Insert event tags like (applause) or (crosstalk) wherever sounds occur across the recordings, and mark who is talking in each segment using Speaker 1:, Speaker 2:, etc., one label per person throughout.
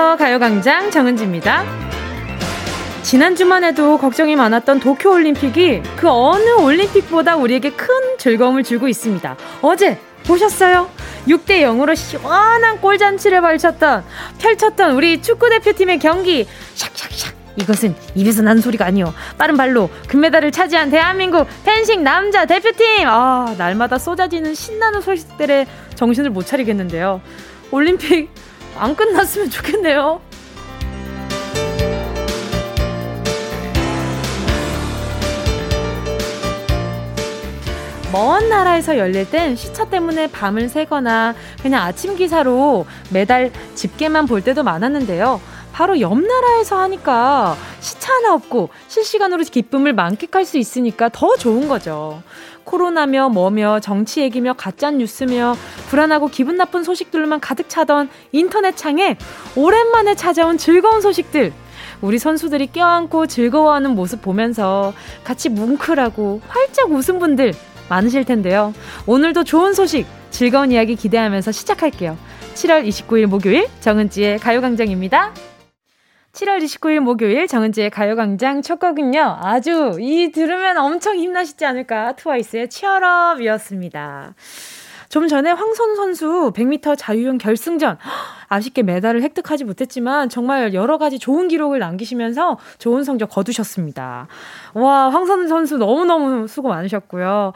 Speaker 1: 안녕하세요. 가요광장 정은지입니다. 지난 주만 해도 걱정이 많았던 도쿄올림픽이 그 어느 올림픽보다 우리에게 큰 즐거움을 주고 있습니다. 어제 보셨어요? 6대 0으로 시원한 골잔치를 펼쳤던, 펼쳤던 우리 축구대표팀의 경기. 샥샥샥. 이것은 입에서 난 소리가 아니요. 빠른 발로 금메달을 차지한 대한민국 펜싱 남자 대표팀. 아, 날마다 쏟아지는 신나는 소식들에 정신을 못 차리겠는데요. 올림픽 안 끝났으면 좋겠네요. 먼 나라에서 열릴 땐 시차 때문에 밤을 새거나 그냥 아침 기사로 매달 집계만 볼 때도 많았는데요. 바로 옆 나라에서 하니까 시차 하나 없고 실시간으로 기쁨을 만끽할 수 있으니까 더 좋은 거죠. 코로나며 뭐며 정치 얘기며 가짜 뉴스며 불안하고 기분 나쁜 소식들로만 가득 차던 인터넷 창에 오랜만에 찾아온 즐거운 소식들 우리 선수들이 껴안고 즐거워하는 모습 보면서 같이 뭉클하고 활짝 웃은 분들 많으실 텐데요. 오늘도 좋은 소식, 즐거운 이야기 기대하면서 시작할게요. 7월 29일 목요일 정은지의 가요광장입니다. 7월 29일 목요일 정은지의 가요광장 첫 곡은요. 아주 이 들으면 엄청 힘나시지 않을까 트와이스의 치얼업이었습니다. 좀 전에 황선 선수 100m 자유형 결승전 아쉽게 메달을 획득하지 못했지만 정말 여러 가지 좋은 기록을 남기시면서 좋은 성적 거두셨습니다. 와, 황선 선수 너무너무 수고 많으셨고요.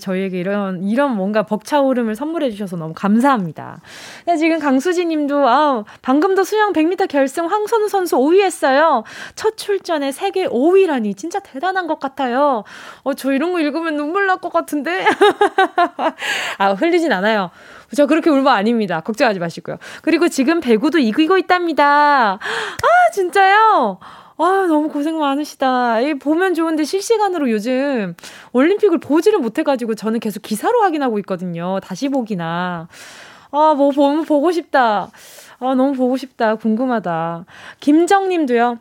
Speaker 1: 저희에게 이런, 이런 뭔가 벅차오름을 선물해 주셔서 너무 감사합니다. 네, 지금 강수진 님도, 아 방금도 수영 100m 결승 황선 선수 5위 했어요. 첫 출전에 세계 5위라니 진짜 대단한 것 같아요. 어, 저 이런 거 읽으면 눈물 날 것 같은데? (laughs) 아, 흘리 진 않아요. 저 그렇게 울면 아닙니다. 걱정하지 마시고요. 그리고 지금 배구도 이기고 있답니다. 아, 진짜요? 아, 너무 고생 많으시다. 이 보면 좋은데 실시간으로 요즘 올림픽을 보지를 못해가지고 저는 계속 기사로 확인하고 있거든요. 다시 보기나. 아, 뭐 보면 보고 싶다. 아, 너무 보고 싶다. 궁금하다. 김정 님도요.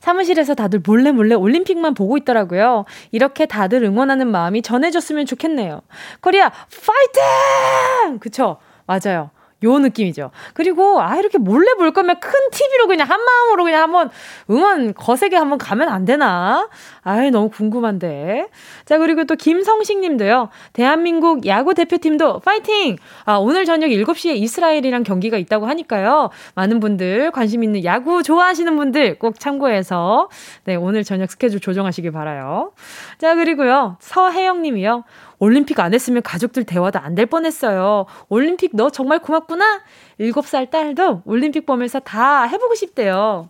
Speaker 1: 사무실에서 다들 몰래 몰래 올림픽만 보고 있더라고요. 이렇게 다들 응원하는 마음이 전해졌으면 좋겠네요. 코리아 파이팅! 그쵸? 맞아요. 요 느낌이죠. 그리고 아 이렇게 몰래 볼 거면 큰 TV로 그냥 한 마음으로 그냥 한번 응원 거세게 한번 가면 안 되나? 아이 너무 궁금한데. 자 그리고 또 김성식 님도요. 대한민국 야구 대표팀도 파이팅! 아 오늘 저녁 7시에 이스라엘이랑 경기가 있다고 하니까요. 많은 분들 관심 있는 야구 좋아하시는 분들 꼭 참고해서 네 오늘 저녁 스케줄 조정하시길 바라요. 자 그리고요. 서혜영 님이요. 올림픽 안 했으면 가족들 대화도 안 될 뻔했어요. 올림픽 너 정말 고맙구나? 7살 딸도 올림픽 보면서 다 해보고 싶대요.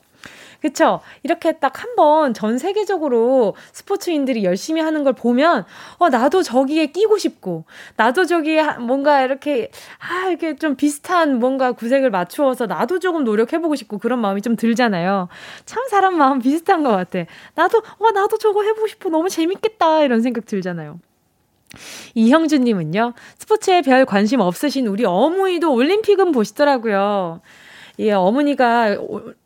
Speaker 1: 그쵸? 이렇게 딱 한번 전 세계적으로 스포츠인들이 열심히 하는 걸 보면, 어, 나도 저기에 끼고 싶고, 나도 저기에 뭔가 이렇게, 아, 이렇게 좀 비슷한 뭔가 구색을 맞추어서 나도 조금 노력해보고 싶고 그런 마음이 좀 들잖아요. 참 사람 마음 비슷한 것 같아. 나도, 어, 나도 저거 해보고 싶어. 너무 재밌겠다. 이런 생각 들잖아요. 이형준님은요, 스포츠에 별 관심 없으신 우리 어머니도 올림픽은 보시더라고요. 예, 어머니가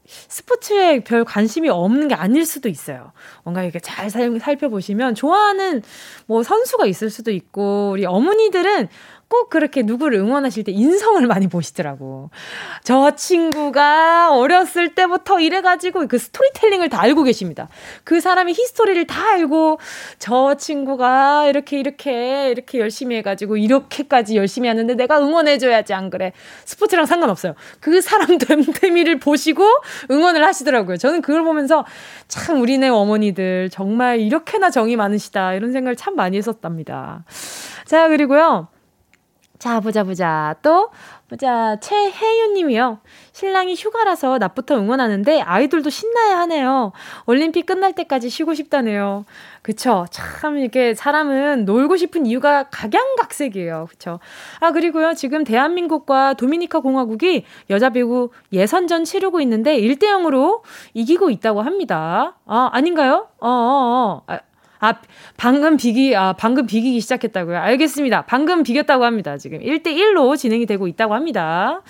Speaker 1: 스포츠에 별 관심이 없는 게 아닐 수도 있어요. 뭔가 이렇게 잘 살펴보시면 좋아하는 뭐 선수가 있을 수도 있고, 우리 어머니들은 꼭 그렇게 누구를 응원하실 때 인성을 많이 보시더라고. 저 친구가 어렸을 때부터 이래가지고 그 스토리텔링을 다 알고 계십니다. 그 사람의 히스토리를 다 알고 저 친구가 이렇게 이렇게 이렇게 열심히 해가지고 이렇게까지 열심히 하는데 내가 응원해줘야지 안 그래. 스포츠랑 상관없어요. 그 사람 (laughs) 됨됨이를 보시고 응원을 하시더라고요. 저는 그걸 보면서 참 우리네 어머니들 정말 이렇게나 정이 많으시다 이런 생각을 참 많이 했었답니다. 자 그리고요. 자, 보자, 보자. 또, 보자. 최혜윤 님이요. 신랑이 휴가라서 낮부터 응원하는데 아이들도 신나야 하네요. 올림픽 끝날 때까지 쉬고 싶다네요. 그쵸. 참, 이렇게 사람은 놀고 싶은 이유가 각양각색이에요. 그쵸. 아, 그리고요. 지금 대한민국과 도미니카 공화국이 여자 배구 예선전 치르고 있는데 1대0으로 이기고 있다고 합니다. 아, 아닌가요? 어, 어, 어. 아, 아, 방금 비기, 아, 방금 비기기 시작했다고요? 알겠습니다. 방금 비겼다고 합니다. 지금 1대1로 진행이 되고 있다고 합니다.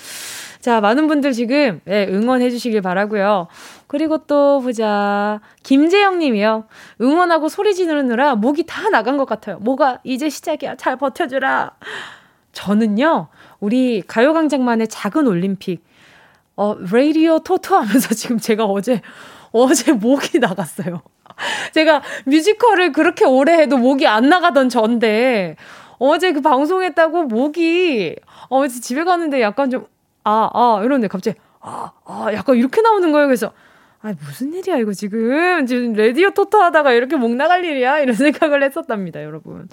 Speaker 1: 자, 많은 분들 지금, 네, 응원해 주시길 바라고요 그리고 또 보자. 김재영 님이요. 응원하고 소리 지르느라 목이 다 나간 것 같아요. 뭐가 이제 시작이야. 잘 버텨주라. 저는요, 우리 가요광장만의 작은 올림픽, 어, 라디오 토토 하면서 지금 제가 어제, 어제 목이 나갔어요. (laughs) 제가 뮤지컬을 그렇게 오래 해도 목이 안 나가던 전데, 어제 그 방송했다고 목이, 어제 집에 갔는데 약간 좀, 아, 아, 이러는데 갑자기, 아, 아, 약간 이렇게 나오는 거예요. 그래서, 아, 무슨 일이야, 이거 지금. 지금 라디오 토토 하다가 이렇게 목 나갈 일이야? 이런 (laughs) 생각을 했었답니다, 여러분.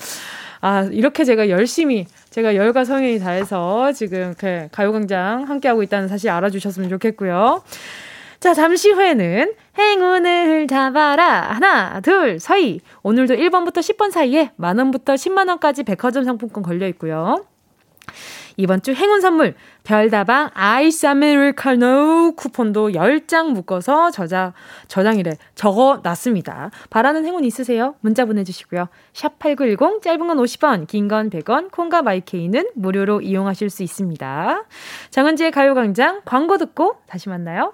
Speaker 1: 아, 이렇게 제가 열심히, 제가 열과 성인이 다해서 지금 그 가요광장 함께하고 있다는 사실 알아주셨으면 좋겠고요. 자, 잠시 후에는 행운을 잡아라. 하나, 둘, 서희. 오늘도 1번부터 10번 사이에 만원부터 10만원까지 백화점 상품권 걸려 있고요. 이번 주 행운 선물 별다방 아이스 아메리카노 쿠폰도 10장 묶어서 저장 저장이래 적어 놨습니다. 바라는 행운 있으세요? 문자 보내 주시고요. 샵8910 짧은 건 50원, 긴 건 100원, 콩과 마이케이는 무료로 이용하실 수 있습니다. 정은지의 가요 광장 광고 듣고 다시 만나요.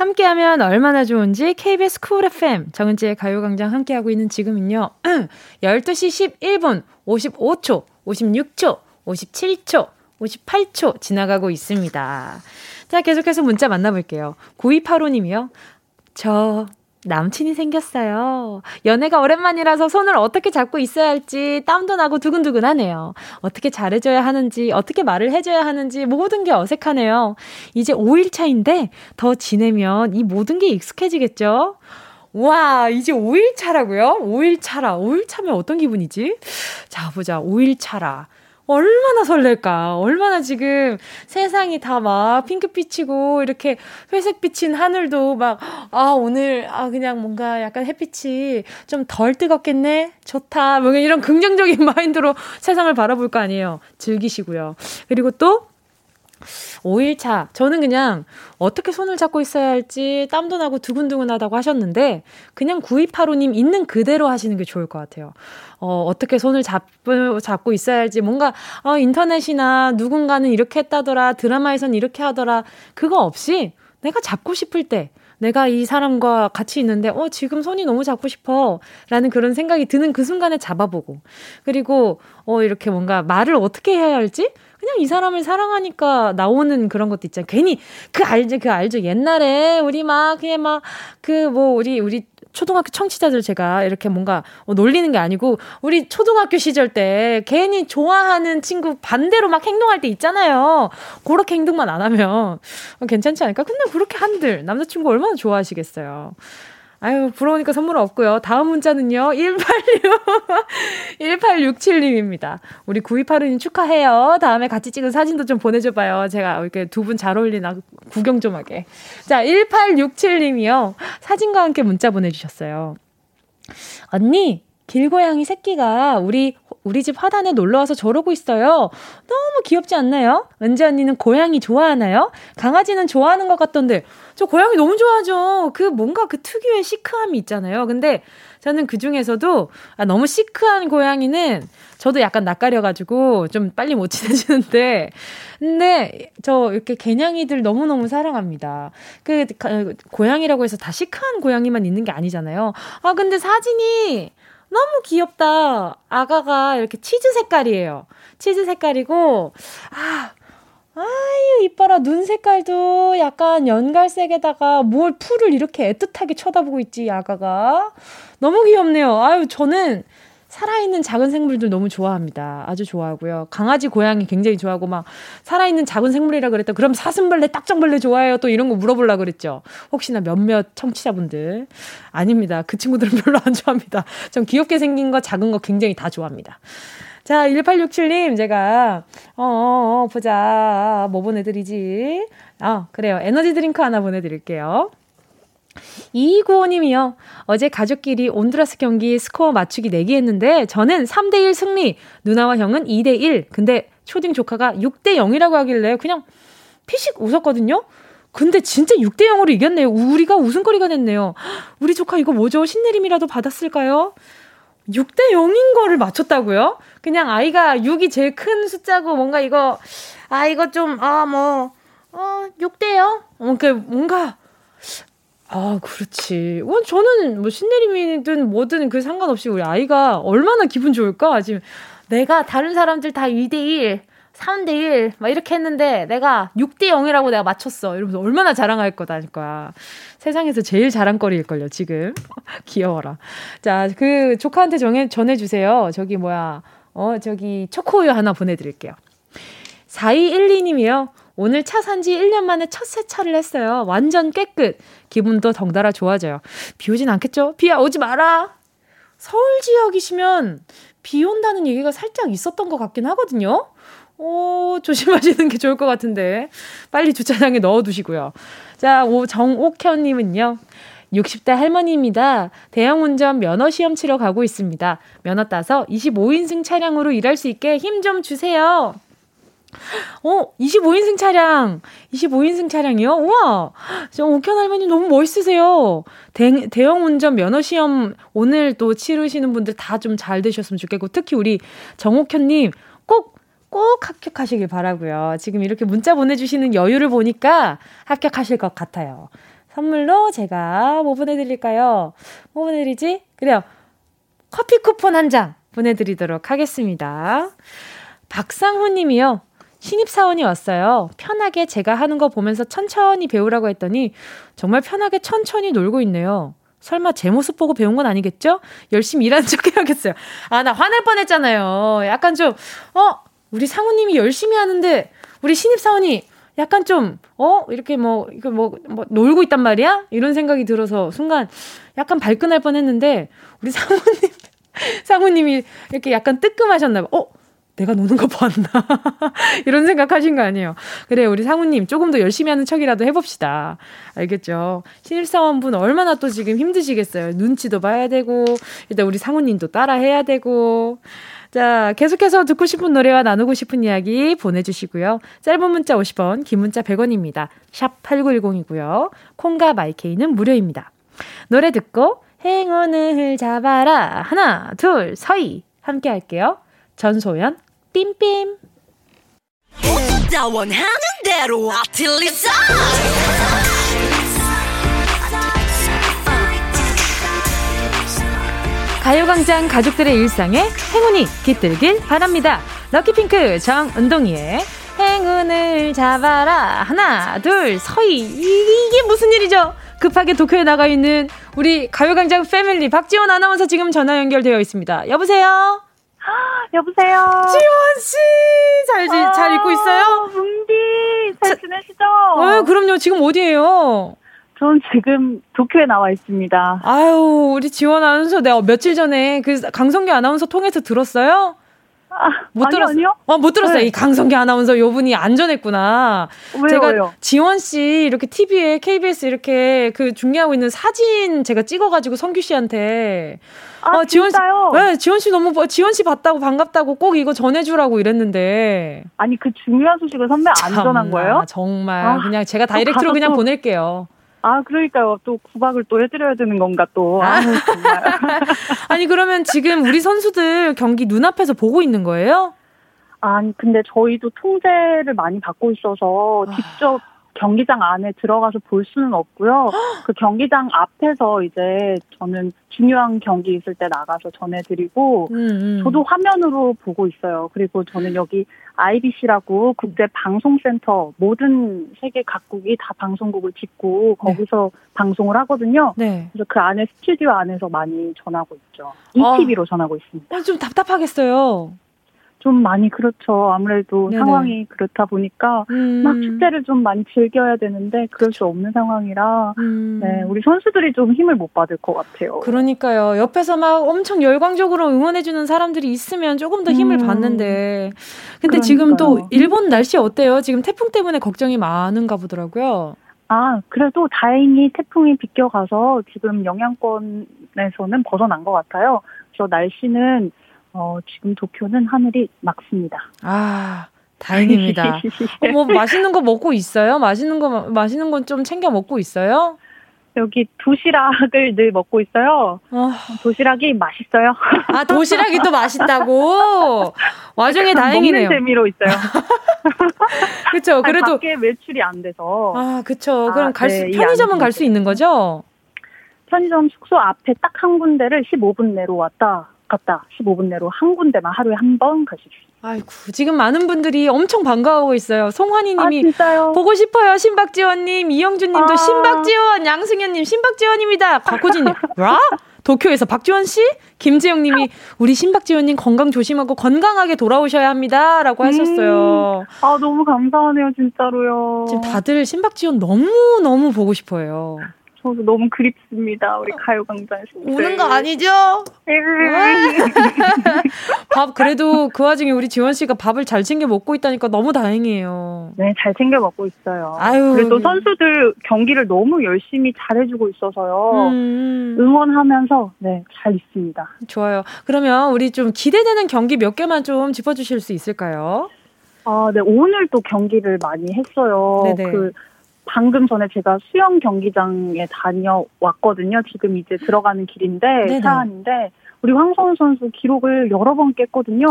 Speaker 1: 함께하면 얼마나 좋은지 KBS 쿨 FM 정은지의 가요광장 함께하고 있는 지금은요 12시 11분 55초 56초 57초 58초 지나가고 있습니다. 자, 계속해서 문자 만나볼게요. 9285님이요. 저 남친이 생겼어요. 연애가 오랜만이라서 손을 어떻게 잡고 있어야 할지 땀도 나고 두근두근 하네요. 어떻게 잘해줘야 하는지, 어떻게 말을 해줘야 하는지 모든 게 어색하네요. 이제 5일 차인데 더 지내면 이 모든 게 익숙해지겠죠? 와, 이제 5일 차라고요? 5일 차라. 5일 차면 어떤 기분이지? 자, 보자. 5일 차라. 얼마나 설렐까. 얼마나 지금 세상이 다 막 핑크빛이고 이렇게 회색빛인 하늘도 막, 아, 오늘, 아, 그냥 뭔가 약간 햇빛이 좀 덜 뜨겁겠네? 좋다. 뭐 이런 긍정적인 (laughs) 마인드로 세상을 바라볼 거 아니에요. 즐기시고요. 그리고 또 5일차. 저는 그냥 어떻게 손을 잡고 있어야 할지 땀도 나고 두근두근하다고 하셨는데, 그냥 9285님 있는 그대로 하시는 게 좋을 것 같아요. 어, 어떻게 손을 잡, 잡고 있어야 할지, 뭔가, 어, 인터넷이나 누군가는 이렇게 했다더라, 드라마에선 이렇게 하더라, 그거 없이 내가 잡고 싶을 때, 내가 이 사람과 같이 있는데, 어, 지금 손이 너무 잡고 싶어. 라는 그런 생각이 드는 그 순간에 잡아보고. 그리고, 어, 이렇게 뭔가 말을 어떻게 해야 할지? 그냥 이 사람을 사랑하니까 나오는 그런 것도 있잖아요. 괜히 그 알죠, 그 알죠. 옛날에 우리 막 그냥 막 그 뭐 우리 우리 초등학교 청취자들 제가 이렇게 뭔가 어, 놀리는 게 아니고 우리 초등학교 시절 때 괜히 좋아하는 친구 반대로 막 행동할 때 있잖아요. 그렇게 행동만 안 하면 괜찮지 않을까? 근데 그렇게 한들 남자친구 얼마나 좋아하시겠어요. 아유, 부러우니까 선물 없고요. 다음 문자는요. 186, 1867님입니다. (laughs) 우리 9285님 축하해요. 다음에 같이 찍은 사진도 좀 보내줘 봐요. 제가 이렇게 두 분 잘 어울리나 구경 좀 하게. 자, 1867님이요. 사진과 함께 문자 보내 주셨어요. 언니, 길고양이 새끼가 우리 우리 집 화단에 놀러 와서 저러고 있어요. 너무 귀엽지 않나요? 은지 언니는 고양이 좋아하나요? 강아지는 좋아하는 것 같던데 저 고양이 너무 좋아하죠. 그 뭔가 그 특유의 시크함이 있잖아요. 근데 저는 그 중에서도 아, 너무 시크한 고양이는 저도 약간 낯가려가지고 좀 빨리 못 (laughs) 친해지는데, 근데 저 이렇게 개냥이들 너무너무 사랑합니다. 그, 고양이라고 해서 다 시크한 고양이만 있는 게 아니잖아요. 아, 근데 사진이 너무 귀엽다. 아가가 이렇게 치즈 색깔이에요. 치즈 색깔이고, 아, 아유, 이뻐라. 눈 색깔도 약간 연갈색에다가 뭘 풀을 이렇게 애틋하게 쳐다보고 있지, 아가가. 너무 귀엽네요. 아유, 저는 살아있는 작은 생물들 너무 좋아합니다. 아주 좋아하고요. 강아지, 고양이 굉장히 좋아하고 막 살아있는 작은 생물이라 그랬다. 그럼 사슴벌레, 딱정벌레 좋아해요. 또 이런 거 물어보려 그랬죠. 혹시나 몇몇 청취자분들 아닙니다. 그 친구들은 (laughs) 별로 안 좋아합니다. 전 귀엽게 생긴 거, 작은 거 굉장히 다 좋아합니다. 자, 1867님, 제가, 어, 어, 어, 보자. 뭐 보내드리지? 아, 그래요. 에너지 드링크 하나 보내드릴게요. 이구호님이요. 어제 가족끼리 온두라스 경기 스코어 맞추기 내기 했는데 저는 3대1 승리, 누나와 형은 2대1. 근데 초딩 조카가 6대0이라고 하길래 그냥 피식 웃었거든요. 근데 진짜 6대 0으로 이겼네요. 우리가 웃음거리가 됐네요. 우리 조카 이거 뭐죠? 신내림이라도 받았을까요? 6대 0인 거를 맞췄다고요? 그냥 아이가 6이 제일 큰 숫자고 뭔가 이거 아 이거 좀 아 뭐어 6대 0? 어, 그 뭔가 아, 그렇지. 어, 저는 뭐 신내림이든 뭐든 그 상관없이 우리 아이가 얼마나 기분 좋을까? 지금 내가 다른 사람들 다 2대1, 3대1, 막 이렇게 했는데 내가 6대0이라고 내가 맞췄어. 이러면서 얼마나 자랑할 거다, 니까. 세상에서 제일 자랑거리일걸요, 지금. (laughs) 귀여워라. 자, 그 조카한테 정해, 전해주세요. 저기 뭐야. 어, 저기 초코우유 하나 보내드릴게요. 4212님이요. 오늘 차 산지 1년 만에 첫 세차를 했어요. 완전 깨끗. 기분도 덩달아 좋아져요. 비 오진 않겠죠? 비야 오지 마라! 서울 지역이시면 비 온다는 얘기가 살짝 있었던 것 같긴 하거든요. 오, 조심하시는 게 좋을 것 같은데. 빨리 주차장에 넣어 두시고요. 자, 오, 정옥현님은요. 60대 할머니입니다. 대형 운전 면허 시험 치러 가고 있습니다. 면허 따서 25인승 차량으로 일할 수 있게 힘 좀 주세요. 어, 25인승 차량. 25인승 차량이요? 우와! 저 옥현 할머니 너무 멋있으세요. 대, 대형 운전 면허 시험 오늘 또 치르시는 분들 다 좀 잘 되셨으면 좋겠고, 특히 우리 정옥현님 꼭, 꼭 합격하시길 바라고요 지금 이렇게 문자 보내주시는 여유를 보니까 합격하실 것 같아요. 선물로 제가 뭐 보내드릴까요? 뭐 보내드리지? 그래요. 커피 쿠폰 한 장 보내드리도록 하겠습니다. 박상호 님이요. 신입사원이 왔어요. 편하게 제가 하는 거 보면서 천천히 배우라고 했더니 정말 편하게 천천히 놀고 있네요. 설마 제 모습 보고 배운 건 아니겠죠? 열심히 일하는 척 해야겠어요. 아, 나 화낼 뻔 했잖아요. 약간 좀, 어, 우리 상우님이 열심히 하는데, 우리 신입사원이 약간 좀, 어? 이렇게 뭐, 이거 뭐, 뭐, 놀고 있단 말이야? 이런 생각이 들어서 순간 약간 발끈할 뻔 했는데, 우리 상우님, (laughs) 상우님이 이렇게 약간 뜨끔하셨나봐. 어? 내가 노는 거 봤나? (laughs) 이런 생각 하신 거 아니에요. 그래, 우리 상우님, 조금 더 열심히 하는 척이라도 해봅시다. 알겠죠? 신입사원분 얼마나 또 지금 힘드시겠어요. 눈치도 봐야 되고, 일단 우리 상우님도 따라 해야 되고. 자, 계속해서 듣고 싶은 노래와 나누고 싶은 이야기 보내주시고요. 짧은 문자 50원, 긴 문자 100원입니다. 샵 8910이고요. 콩과 마이케이는 무료입니다. 노래 듣고 행운을 잡아라. 하나, 둘, 서희. 함께 할게요. 전소연, 빔빔. 가요광장 가족들의 일상에 행운이 깃들길 바랍니다. 럭키핑크 정은동이의 행운을 잡아라. 하나, 둘, 서희. 이게 무슨 일이죠? 급하게 도쿄에 나가 있는 우리 가요광장 패밀리 박지원 아나운서 지금 전화 연결되어 있습니다. 여보세요? (gasps)
Speaker 2: 여보세요.
Speaker 1: 지원 씨, 잘, 아, 잘 읽고 있어요?
Speaker 2: 문디, 잘 지내시죠?
Speaker 1: 어, 그럼요. 지금 어디에요?
Speaker 2: 전 지금 도쿄에 나와 있습니다.
Speaker 1: 아유, 우리 지원 아나운서 내가 며칠 전에 그 강성규 아나운서 통해서 들었어요?
Speaker 2: 아, 못 아니, 들었어요. 아니요?
Speaker 1: 어, 못 들었어요. 네. 이 강성기 아나운서 요 분이 안전했구나.
Speaker 2: 왜요,
Speaker 1: 제가
Speaker 2: 왜요?
Speaker 1: 지원 씨 이렇게 TV에 KBS 이렇게 그 중계하고 있는 사진 제가 찍어가지고 성규 씨한테
Speaker 2: 아, 어, 지원 씨,
Speaker 1: 네, 지원 씨 너무 지원 씨 봤다고 반갑다고 꼭 이거 전해주라고 이랬는데.
Speaker 2: 아니 그 중요한 소식을 선배 안 전한 거예요?
Speaker 1: 정말 아, 그냥 제가 다이렉트로 그냥 또... 보낼게요.
Speaker 2: 아, 그러니까요. 또 구박을 또 해드려야 되는 건가 또. 아, 정말. (laughs)
Speaker 1: 아니, 그러면 지금 우리 선수들 경기 눈앞에서 보고 있는 거예요?
Speaker 2: 아니, 근데 저희도 통제를 많이 받고 있어서 아. 직접 경기장 안에 들어가서 볼 수는 없고요. (gasps) 그 경기장 앞에서 이제 저는 중요한 경기 있을 때 나가서 전해드리고, 음, 음. 저도 화면으로 보고 있어요. 그리고 저는 여기 IBC라고 국제 방송센터 모든 세계 각국이 다 방송국을 짓고 네. 거기서 네. 방송을 하거든요. 네. 그래서 그 안에 스튜디오 안에서 많이 전하고 있죠. ETV로 어. 전하고 있습니다.
Speaker 1: 어, 좀 답답하겠어요.
Speaker 2: 좀 많이 그렇죠. 아무래도 네네. 상황이 그렇다 보니까 음. 막 축제를 좀 많이 즐겨야 되는데 그럴 수 없는 상황이라 음. 네, 우리 선수들이 좀 힘을 못 받을 것 같아요.
Speaker 1: 그러니까요. 옆에서 막 엄청 열광적으로 응원해주는 사람들이 있으면 조금 더 힘을 음. 받는데 근데 그러니까요. 지금 또 일본 날씨 어때요? 지금 태풍 때문에 걱정이 많은가 보더라고요.
Speaker 2: 아, 그래도 다행히 태풍이 비껴가서 지금 영향권에서는 벗어난 것 같아요. 그래서 날씨는 어, 지금 도쿄는 하늘이 맑습니다.
Speaker 1: 아, 다행입니다. (laughs) 어, 뭐 맛있는 거 먹고 있어요? 맛있는 거 맛있는 건 좀 챙겨 먹고 있어요?
Speaker 2: 여기 도시락을 늘 먹고 있어요. 어. 도시락이 맛있어요.
Speaker 1: 아, 도시락이 또 맛있다고? 와중에 다행이네요.
Speaker 2: 먹는 재미로 있어요. (laughs)
Speaker 1: 그렇죠. 그래도
Speaker 2: 밖에 매출이 안 돼서.
Speaker 1: 아, 그렇죠. 그럼 아, 갈 수, 네, 편의점은 갈 수 있는 거죠?
Speaker 2: 편의점 숙소 앞에 딱 한 군데를 15분 내로 왔다 갔다 15분 내로 한 군데만 하루에 한번 있어요.
Speaker 1: 아이고 지금 많은 분들이 엄청 반가워하고 있어요. 송환이님이
Speaker 2: 아,
Speaker 1: 보고 싶어요. 신박지원 님, 이영준 님도 아. 신박지원, 양승현 님 신박지원입니다. 곽호진님, 와? (laughs) 도쿄에서 박지원 씨, 김재영님이 우리 신박지원 님 건강 조심하고 건강하게 돌아오셔야 합니다라고 하셨어요. 음,
Speaker 2: 아 너무 감사하네요, 진짜로요.
Speaker 1: 지금 다들 신박지원 너무 너무 보고 싶어요.
Speaker 2: 저도 너무 그립습니다. 우리 가요광장에서.
Speaker 1: 우는 거 아니죠? (laughs) 밥, 그래도 그 와중에 우리 지원 씨가 밥을 잘 챙겨 먹고 있다니까 너무 다행이에요.
Speaker 2: 네, 잘 챙겨 먹고 있어요. 아유. 그래도 선수들 경기를 너무 열심히 잘해주고 있어서요. 음. 응원하면서, 네, 잘 있습니다.
Speaker 1: 좋아요. 그러면 우리 좀 기대되는 경기 몇 개만 좀 짚어주실 수 있을까요?
Speaker 2: 아, 네, 오늘 또 경기를 많이 했어요. 네네. 그, 방금 전에 제가 수영 경기장에 다녀왔거든요. 지금 이제 들어가는 길인데 네네. 사안인데 우리 황선우 선수 기록을 여러 번 깼거든요.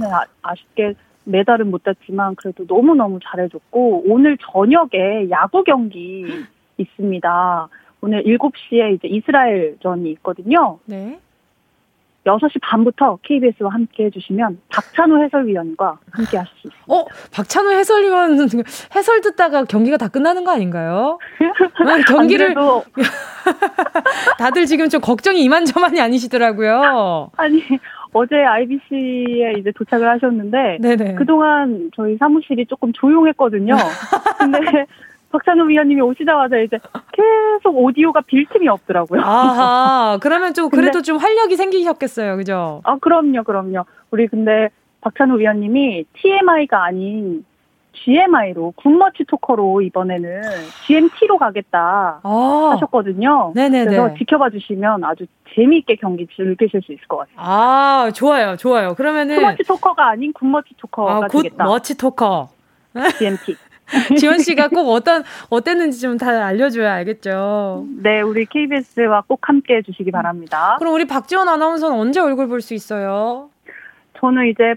Speaker 2: 네, 아, 쉽게 메달은 못 땄지만 그래도 너무 너무 잘해줬고 오늘 저녁에 야구 경기 있습니다. 오늘 7시에 이제 이스라엘전이 있거든요. 네. 6시 반부터 KBS와 함께 해주시면 박찬호 해설위원과 함께 하실 수 있습니다.
Speaker 1: 어? 박찬호 해설위원 (laughs) 해설 듣다가 경기가 다 끝나는 거 아닌가요? (laughs) 아, 경기를 (laughs) 다들 지금 좀 걱정이 이만저만이 아니시더라고요.
Speaker 2: 아니 어제 IBC에 이제 도착을 하셨는데 네네. 그동안 저희 사무실이 조금 조용했거든요. 근데 박찬호 위원님이 오시자마자 이제 계속 오디오가 빌 틈이 없더라고요.
Speaker 1: 아, (laughs) 그러면 좀 그래도 좀 활력이 생기셨겠어요, 그죠?
Speaker 2: 아, 그럼요, 그럼요. 우리 근데 박찬호 위원님이 TMI가 아닌 GMI로 good much talker로 이번에는 GMT로 가겠다 아, 하셨거든요. 네네네. 그래서 지켜봐 주시면 아주 재미있게 경기 즐기실 수 있을 것 같아요.
Speaker 1: 아, 좋아요, 좋아요. 그러면은
Speaker 2: 굿머치 토커가 아닌 굿머치 토커가 아, 되겠다.
Speaker 1: good much talker.
Speaker 2: GMT. (laughs)
Speaker 1: 지원 씨가 꼭 어떤 어땠는지 좀 다 알려줘야 알겠죠.
Speaker 2: 네, 우리 KBS와 꼭 함께 해주시기 바랍니다.
Speaker 1: 그럼 우리 박지원 아나운서는 언제 얼굴 볼 수 있어요?
Speaker 2: 저는 이제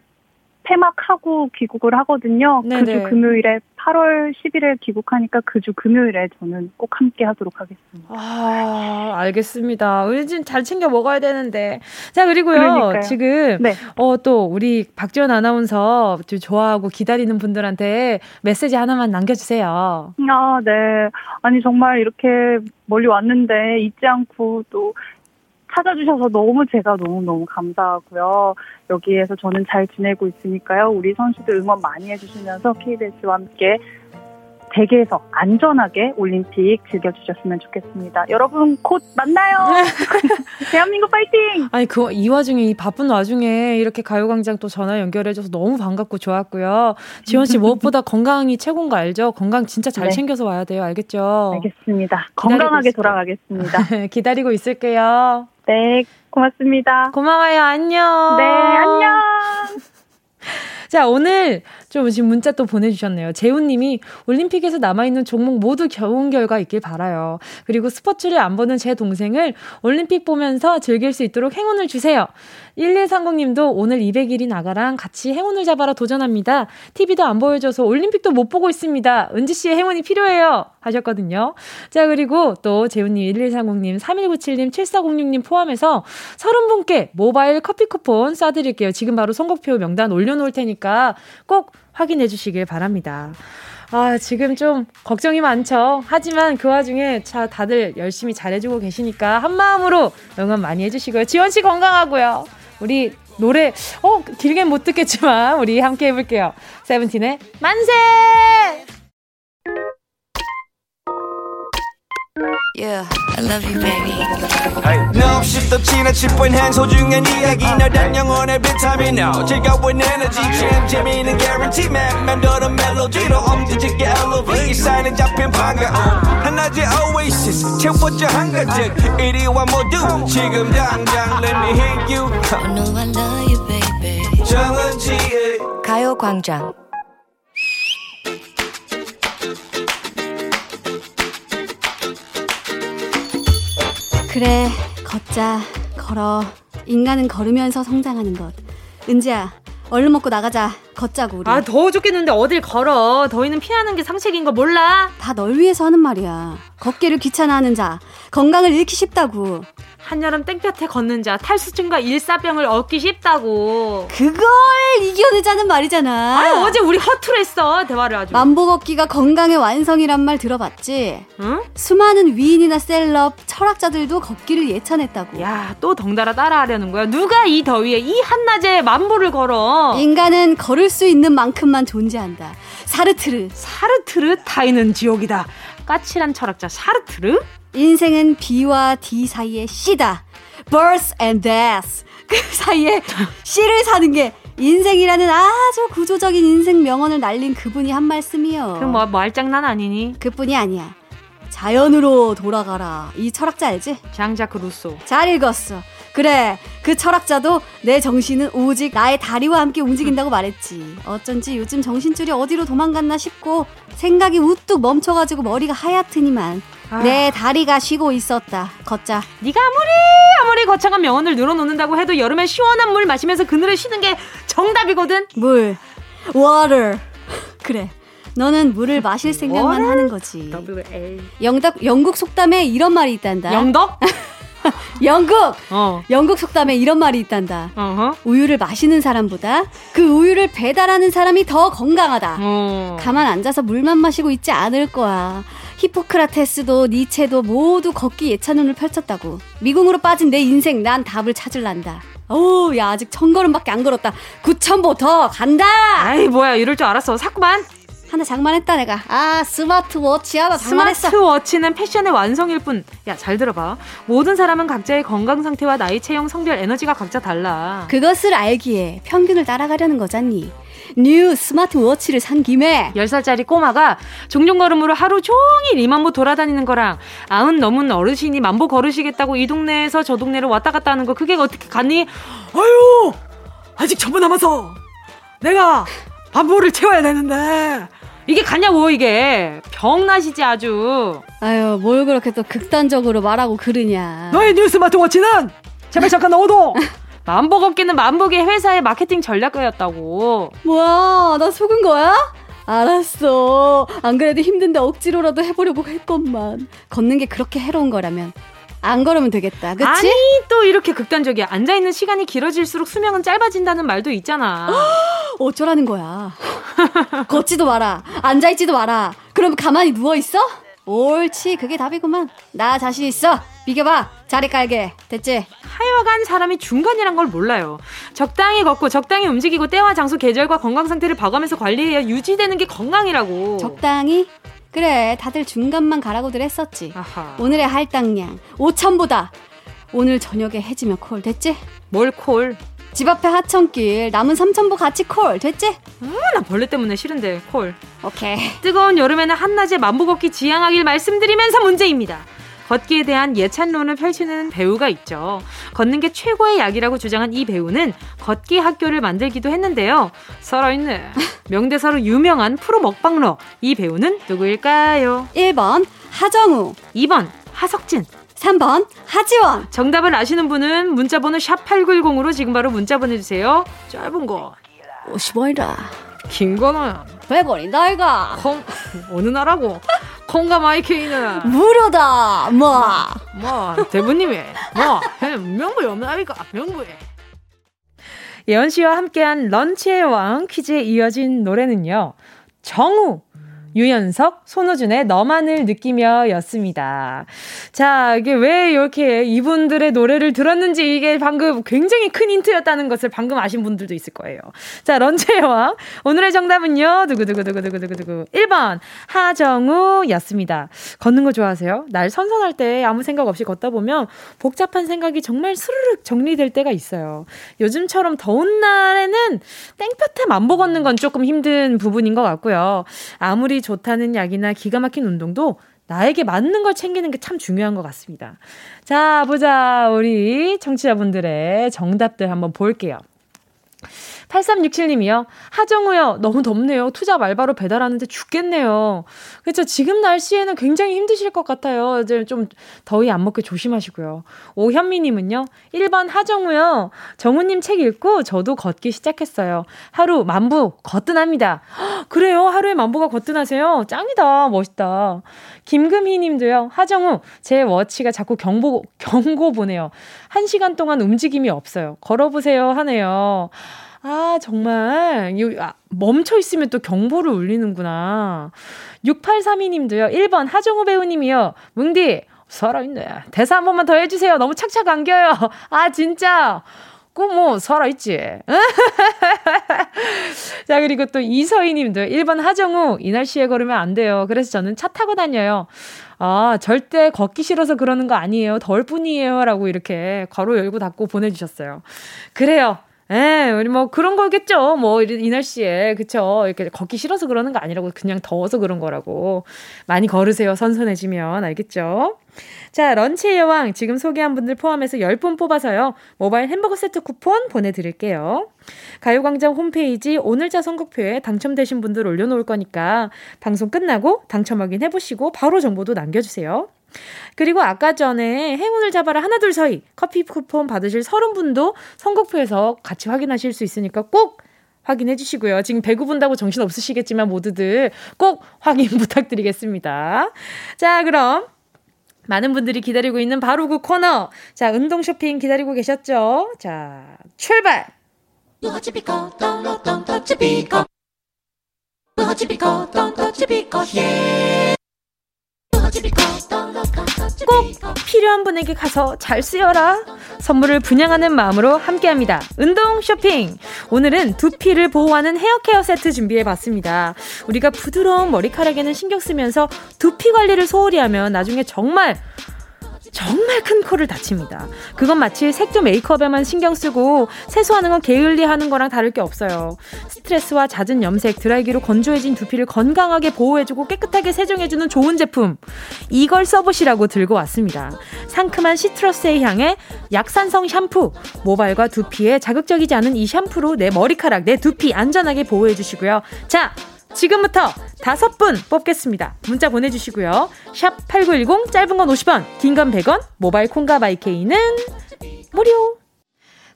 Speaker 2: 폐막하고 귀국을 하거든요. 그주 금요일에 8월 10일에 귀국하니까 그 주 금요일에 저는 꼭 함께 하도록 하겠습니다.
Speaker 1: 아, 알겠습니다. 우리 지금 잘 챙겨 먹어야 되는데. 자, 그리고요. 그러니까요. 지금 네. 어, 또 우리 박지원 아나운서 좋아하고 기다리는 분들한테 메시지 하나만 남겨 주세요.
Speaker 2: 아, 네. 아니, 정말 이렇게 멀리 왔는데 잊지 않고 또 찾아주셔서 너무 제가 너무너무 감사하고요. 여기에서 저는 잘 지내고 있으니까요. 우리 선수들 응원 많이 해주시면서 KBS와 함께 대계에서 안전하게 올림픽 즐겨주셨으면 좋겠습니다. 여러분 곧 만나요. (laughs) 대한민국 파이팅!
Speaker 1: 아니 그 이 와중에 이 바쁜 와중에 이렇게 가요광장 또 전화 연결해줘서 너무 반갑고 좋았고요. 지원 씨 무엇보다 (laughs) 건강이 최고인 거 알죠? 건강 진짜 잘 네. 챙겨서 와야 돼요. 알겠죠?
Speaker 2: 알겠습니다. 건강하게 있을게요. 돌아가겠습니다. (laughs)
Speaker 1: 기다리고 있을게요.
Speaker 2: 네, 고맙습니다.
Speaker 1: 고마워요. 안녕.
Speaker 2: 네, 안녕.
Speaker 1: 자, 오늘 좀 지금 문자 또 보내주셨네요. 재훈님이 올림픽에서 남아있는 종목 모두 좋은 결과 있길 바라요. 그리고 스포츠를 안 보는 제 동생을 올림픽 보면서 즐길 수 있도록 행운을 주세요. 1130님도 오늘 200일인 아가랑 같이 행운을 잡아라 도전합니다. TV도 안 보여줘서 올림픽도 못 보고 있습니다. 은지씨의 행운이 필요해요. 하셨거든요. 자, 그리고 또 재훈님, 1130님, 3197님, 7406님 포함해서 30분께 모바일 커피 쿠폰 쏴드릴게요. 지금 바로 선곡표 명단 올려놓을 테니까 꼭 확인해 주시길 바랍니다. 아, 지금 좀 걱정이 많죠. 하지만 그 와중에 자, 다들 열심히 잘해주고 계시니까 한 마음으로 응원 많이 해주시고요. 지원 씨 건강하고요. 우리 노래, 어, 길게 못 듣겠지만 우리 함께 해볼게요. 세븐틴의 만세! Yeah, I love you, baby. No, 없이 또 지나칠 뻔한 소중한 이야기. 너란 영혼의 비타민. O 즐거운 에너지. 참 재미있는 guarantee. man 맘대로 멜로디로 엄지짓게 elevate 사인은 잡힌 반가움 하나의 oasis. 채워져 한가득. 이리와 모두. 지금 당장 let me hit you. I know I love you, baby. 정은지의 가요광장
Speaker 3: 그래, 걷자, 걸어. 인간은 걸으면서 성장하는 것. 은지야, 얼른 먹고 나가자. 걷자고 우리.
Speaker 1: 아 더워 죽겠는데 어딜 걸어. 더위는 피하는 게 상책인 거 몰라?
Speaker 3: 다 널 위해서 하는 말이야. 걷기를 귀찮아하는 자, 건강을 잃기 쉽다고.
Speaker 1: 한여름 땡볕에 걷는 자 탈수증과 일사병을 얻기 쉽다고.
Speaker 3: 그걸 이겨내자는 말이잖아.
Speaker 1: 아 어제 우리 허투루 했어 대화를 아주.
Speaker 3: 만보 걷기가 건강의 완성이란 말 들어봤지?
Speaker 1: 응?
Speaker 3: 수많은 위인이나 셀럽, 철학자들도 걷기를 예찬했다고.
Speaker 1: 야 또 덩달아 따라하려는 거야. 누가 이 더위에 이 한낮에 만보를 걸어?
Speaker 3: 인간은 걸을 수 있는 만큼만 존재한다. 사르트르.
Speaker 1: 사르트르 타이는 지옥이다. 까칠한 철학자 사르트르?
Speaker 3: 인생은 B와 D 사이의 C다. birth and death. 그 사이에 C를 사는 게 인생이라는 아주 구조적인 인생 명언을 날린 그분이 한 말씀이요.
Speaker 1: 그럼 뭐 말장난 아니니?
Speaker 3: 그뿐이 아니야. 자연으로 돌아가라. 이 철학자 알지?
Speaker 1: 장자크 루소.
Speaker 3: 잘 읽었어. 그래, 그 철학자도 내 정신은 오직 나의 다리와 함께 움직인다고 말했지. 어쩐지 요즘 정신줄이 어디로 도망갔나 싶고 생각이 우뚝 멈춰가지고 머리가 하얗더니만
Speaker 1: 아.
Speaker 3: 내 다리가 쉬고 있었다. 걷자.
Speaker 1: 네가 아무리 아무리 거창한 명언을 늘어놓는다고 해도 여름에 시원한 물 마시면서 그늘에 쉬는 게 정답이거든.
Speaker 3: 물, water. 그래. 너는 물을 마실 생각만
Speaker 1: Water?
Speaker 3: 하는 거지. 영덕, 영국 속담에 이런 말이 있단다.
Speaker 1: 영덕? (laughs) (laughs)
Speaker 3: 영국!
Speaker 1: 어.
Speaker 3: 영국 속담에 이런 말이 있단다.
Speaker 1: 어허.
Speaker 3: 우유를 마시는 사람보다 그 우유를 배달하는 사람이 더 건강하다.
Speaker 1: 어.
Speaker 3: 가만 앉아서 물만 마시고 있지 않을 거야. 히포크라테스도 니체도 모두 걷기 예찬론을 펼쳤다고. 미궁으로 빠진 내 인생 난 답을 찾을란다. 오, 야 아직 천 걸음밖에 안 걸었다. 9천보 더 간다.
Speaker 1: 아이 뭐야 이럴 줄 알았어. 샀구만.
Speaker 3: 하나 장만했다 내가. 아 스마트워치 하나 장만했어.
Speaker 1: 스마트워치는 패션의 완성일 뿐. 야, 잘 들어봐. 모든 사람은 각자의 건강 상태와 나이, 체형, 성별, 에너지가 각자 달라.
Speaker 3: 그것을 알기에 평균을 따라가려는 거잖니. new 스마트워치를 산 김에
Speaker 1: 10살짜리 꼬마가 종종 걸음으로 하루 종일 이만보 돌아다니는 거랑 아흔 넘은 어르신이 만보 걸으시겠다고 이 동네에서 저 동네를 왔다 갔다 하는 거 그게 어떻게 같니? 아유! 아직 전부 남아서 내가 만보를 채워야 되는데 이게 같냐고 이게 병나시지 아주
Speaker 3: 아유 뭘 그렇게 또 극단적으로 말하고 그러냐.
Speaker 1: 너의 new 스마트워치는 제발 잠깐 넣어둬 만보 걷기는 만보기 회사의 마케팅 전략가였다고
Speaker 3: 뭐야, 나 속은 거야? 알았어. 안 그래도 힘든데 억지로라도 해보려고 했건만. 걷는 게 그렇게 해로운 거라면 안 걸으면 되겠다. 그치?
Speaker 1: 아니 또 이렇게 극단적이야 앉아있는 시간이 길어질수록 수명은 짧아진다는 말도 있잖아 (gasps)
Speaker 3: 어쩌라는 거야. (laughs) 걷지도 마라. 앉아있지도 마라. 그럼 가만히 누워있어? 옳지. 그게 답이구만. 나 자신 있어. 비켜봐. 자리 깔게. 됐지?
Speaker 1: 하여간 사람이 중간이란 걸 몰라요 적당히 걷고 적당히 움직이고 때와 장소 계절과 건강 상태를 봐가면서 관리해야 유지되는 게 건강이라고
Speaker 3: 적당히? 그래. 다들 중간만 가라고들 했었지.
Speaker 1: 아하
Speaker 3: 오늘의 할당량 5천보다 오늘 저녁에 해지면 콜 됐지?
Speaker 1: 뭘 콜
Speaker 3: 집 앞에 하천길 남은 3천보 같이 콜 됐지?
Speaker 1: 나 벌레 때문에 싫은데 콜
Speaker 3: 오케이
Speaker 1: 뜨거운 여름에는 한낮에 만보 걷기 지향하길 말씀드리면서 문제입니다. 걷기에 대한 예찬론을 펼치는 배우가 있죠. 걷는 게 최고의 약이라고 주장한 이 배우는 걷기 학교를 만들기도 했는데요. 살아있네. (laughs) 명대사로 유명한 프로 먹방러. 이 배우는 누구일까요?
Speaker 3: 1번 하정우
Speaker 1: 2번 하석진.
Speaker 3: 3번 하지원
Speaker 1: 정답을 아시는 분은 문자번호 샵8910으로 지금 바로 문자 보내주세요. 짧은 거.
Speaker 3: 50원이다
Speaker 1: 긴 거는
Speaker 3: 100원이다 이가
Speaker 1: 콩 어느 나라고? 콩과 마이케이는.
Speaker 3: 무료다 뭐.
Speaker 1: 뭐 대부님이 뭐 명부에 없나니까 명부에 예원 씨와 함께한 런치의 왕 퀴즈에 이어진 노래는요. 정우 유연석, 손호준의 너만을 느끼며 였습니다. 자, 이게 왜 이렇게 이분들의 노래를 들었는지 이게 방금 굉장히 큰 힌트였다는 것을 방금 아신 분들도 있을 거예요. 자, 런치의 왕. 오늘의 정답은요, 두구두구두구두구두구두구. 1번, 하정우 였습니다. 걷는 거 좋아하세요? 날 선선할 때 아무 생각 없이 걷다 보면 복잡한 생각이 정말 스르륵 정리될 때가 있어요. 요즘처럼 더운 날에는 땡볕에 만보 걷는 건 조금 힘든 부분인 것 같고요. 아무리 좋다는 약이나 기가 막힌 운동도 나에게 맞는 걸 챙기는 게 참 중요한 것 같습니다. 자, 보자. 우리 청취자분들의 정답들 한번 볼게요. 8367님이요. 하정우요. 너무 덥네요. 투자 말바로 배달하는데 죽겠네요. 그렇죠. 지금 날씨에는 굉장히 힘드실 것 같아요. 이제 좀 더위 안 먹게 조심하시고요. 오현미님은요. 1번 하정우요. 정우님 책 읽고 저도 걷기 시작했어요. 하루 만부 거뜬합니다. (gasps) 그래요. 하루에 만부가 거뜬하세요. 짱이다. 멋있다. 김금희 님도요. 하정우, 제 워치가 자꾸 경보, 경고 보내요. 한 시간 동안 움직임이 없어요. 걸어보세요. 하네요. 아, 정말. 아, 멈춰 있으면 또 경보를 울리는구나. 6832님도요. 1번 하정우 배우님이요. 뭉디, 살아있네. 대사 한 번만 더 해주세요. 너무 착착 안겨요. 아, 진짜. 그뭐 살아있지. (laughs) 자, 그리고 또 이서희 님도 1번 하정우, 이 날씨에 걸으면 안 돼요. 그래서 저는 차 타고 다녀요. 아, 절대 걷기 싫어서 그러는 거 아니에요. 덜 뿐이에요. 라고 이렇게 괄호 열고 닫고 보내주셨어요. 그래요. 예, 우리 뭐 그런 거겠죠. 뭐 이 날씨에 그쵸. 이렇게 걷기 싫어서 그러는 거 아니라고 그냥 더워서 그런 거라고 많이 걸으세요. 선선해지면 알겠죠? 자, 런치의 여왕 지금 소개한 분들 포함해서 10분 뽑아서요. 모바일 햄버거 세트 쿠폰 보내드릴게요. 가요광장 홈페이지 오늘자 선곡표에 당첨되신 분들 올려놓을 거니까 방송 끝나고 당첨 확인해보시고 바로 정보도 남겨주세요. 그리고 아까 전에 행운을 잡아라 하나 둘 서이 커피 쿠폰 받으실 서른 분도 선곡표에서 같이 확인하실 수 있으니까 꼭 확인해 주시고요. 지금 배고픈다고 정신 없으시겠지만 모두들 꼭 확인 (laughs) 부탁드리겠습니다. 자, 그럼 많은 분들이 기다리고 있는 바로 그 코너. 자, 운동 쇼핑 기다리고 계셨죠? 자, 출발! 예. 꼭 필요한 분에게 가서 잘 쓰여라. 선물을 분양하는 마음으로 함께합니다. 운동 쇼핑. 오늘은 두피를 보호하는 헤어케어 세트 준비해 봤습니다. 우리가 부드러운 머리카락에는 신경 쓰면서 두피 관리를 소홀히 하면 나중에 정말 정말 큰 코를 다칩니다. 그건 마치 색조 메이크업에만 신경 쓰고 세수하는 건 게을리 하는 거랑 다를 게 없어요. 스트레스와 잦은 염색, 드라이기로 건조해진 두피를 건강하게 보호해주고 깨끗하게 세정해주는 좋은 제품. 이걸 써보시라고 들고 왔습니다. 상큼한 시트러스의 향에 약산성 샴푸. 모발과 두피에 자극적이지 않은 이 샴푸로 내 머리카락, 내 두피 안전하게 보호해주시고요. 자, 지금부터 다섯 분 뽑겠습니다. 문자 보내주시고요. 샵 8910 짧은 건 50원, 긴 건 100원, 모바일 콩과 마이케이는 무료.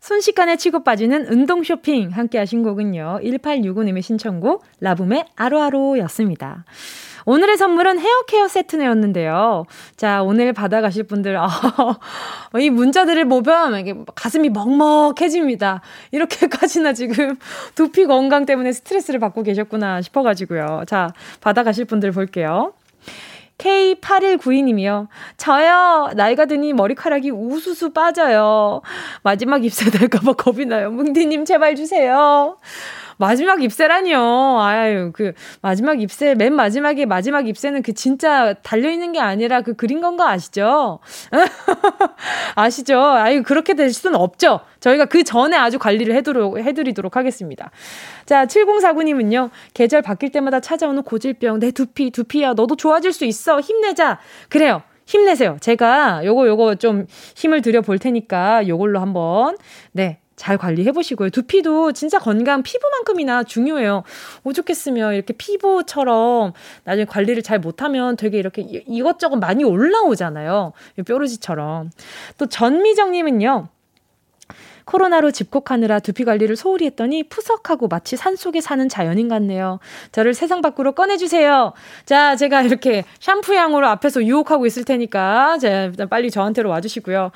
Speaker 1: 순식간에 치고 빠지는 운동 쇼핑 함께 하신 곡은요. 1865님의 신청곡 라붐의 아로아로였습니다. 오늘의 선물은 헤어케어 세트네였는데요. 자, 오늘 받아가실 분들, 아, (laughs) 이 문자들을 보면 이게 가슴이 먹먹해집니다. 이렇게까지나 지금 두피 건강 때문에 스트레스를 받고 계셨구나 싶어가지고요. 자, 받아가실 분들 볼게요. K8192님이요. 저요. 나이가 드니 머리카락이 우수수 빠져요. 마지막 입새 될까봐 겁이 나요. 뭉디님 제발 주세요. 마지막 입새라니요. 아유, 그, 마지막 입새, 맨 마지막에 마지막 입새는 그 진짜 달려 있는 게 아니라 그 그린 건 거 아시죠? (laughs) 아시죠? 아유, 그렇게 될 수는 없죠. 저희가 그 전에 아주 관리를 해드리도록, 해드리도록 하겠습니다. 자, 7049님은요, 계절 바뀔 때마다 찾아오는 고질병, 내 두피, 두피야, 너도 좋아질 수 있어. 힘내자. 그래요. 힘내세요. 제가 요거 요거 좀 힘을 들여 볼 테니까 요걸로 한번 네, 잘 관리해 보시고요. 두피도 진짜 건강 피부만큼이나 중요해요. 오죽했으면 이렇게 피부처럼 나중에 관리를 잘 못하면 되게 이렇게 이것저것 많이 올라오잖아요. 뾰루지처럼. 또 전미정님은요. 코로나로 집콕하느라 두피 관리를 소홀히 했더니 푸석하고 마치 산 속에 사는 자연인 같네요. 저를 세상 밖으로 꺼내주세요. 자, 제가 이렇게 샴푸 향으로 앞에서 유혹하고 있을 테니까, 자, 빨리 저한테로 와주시고요.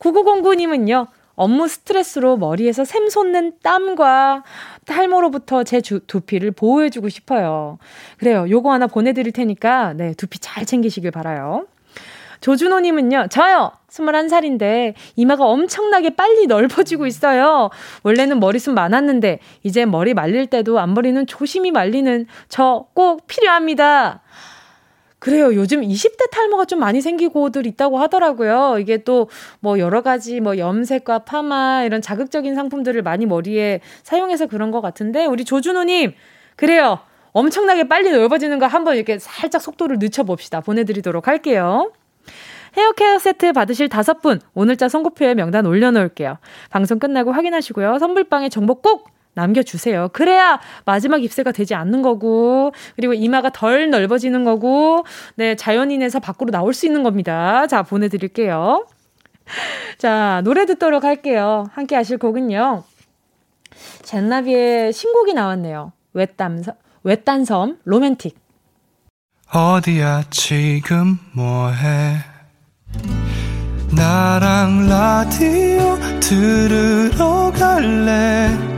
Speaker 1: 9909님은요, 업무 스트레스로 머리에서 샘솟는 땀과 탈모로부터 제 주, 두피를 보호해주고 싶어요. 그래요. 요거 하나 보내드릴 테니까, 네, 두피 잘 챙기시길 바라요. 조준호님은요, 저요! 21살인데 이마가 엄청나게 빨리 넓어지고 있어요. 원래는 머리숱 많았는데, 이제 머리 말릴 때도 앞머리는 조심히 말리는 저 꼭 필요합니다. 그래요. 요즘 20대 탈모가 좀 많이 생기고들 있다고 하더라고요. 이게 또 뭐 여러 가지 뭐 염색과 파마 이런 자극적인 상품들을 많이 머리에 사용해서 그런 것 같은데 우리 조준호님 그래요. 엄청나게 빨리 넓어지는 거 한번 이렇게 살짝 속도를 늦춰봅시다. 보내드리도록 할게요. 헤어케어 세트 받으실 다섯 분 오늘자 선고표에 명단 올려놓을게요. 방송 끝나고 확인하시고요. 선물방에 정보 꼭 남겨주세요. 그래야 마지막 입새가 되지 않는 거고, 그리고 이마가 덜 넓어지는 거고, 네, 자연인에서 밖으로 나올 수 있는 겁니다. 자, 보내드릴게요. (laughs) 자, 노래 듣도록 할게요. 함께 하실 곡은요. 젠나비의 신곡이 나왔네요. 외딴섬 로맨틱.
Speaker 4: 어디야 지금 뭐해 나랑 라디오 들으러 갈래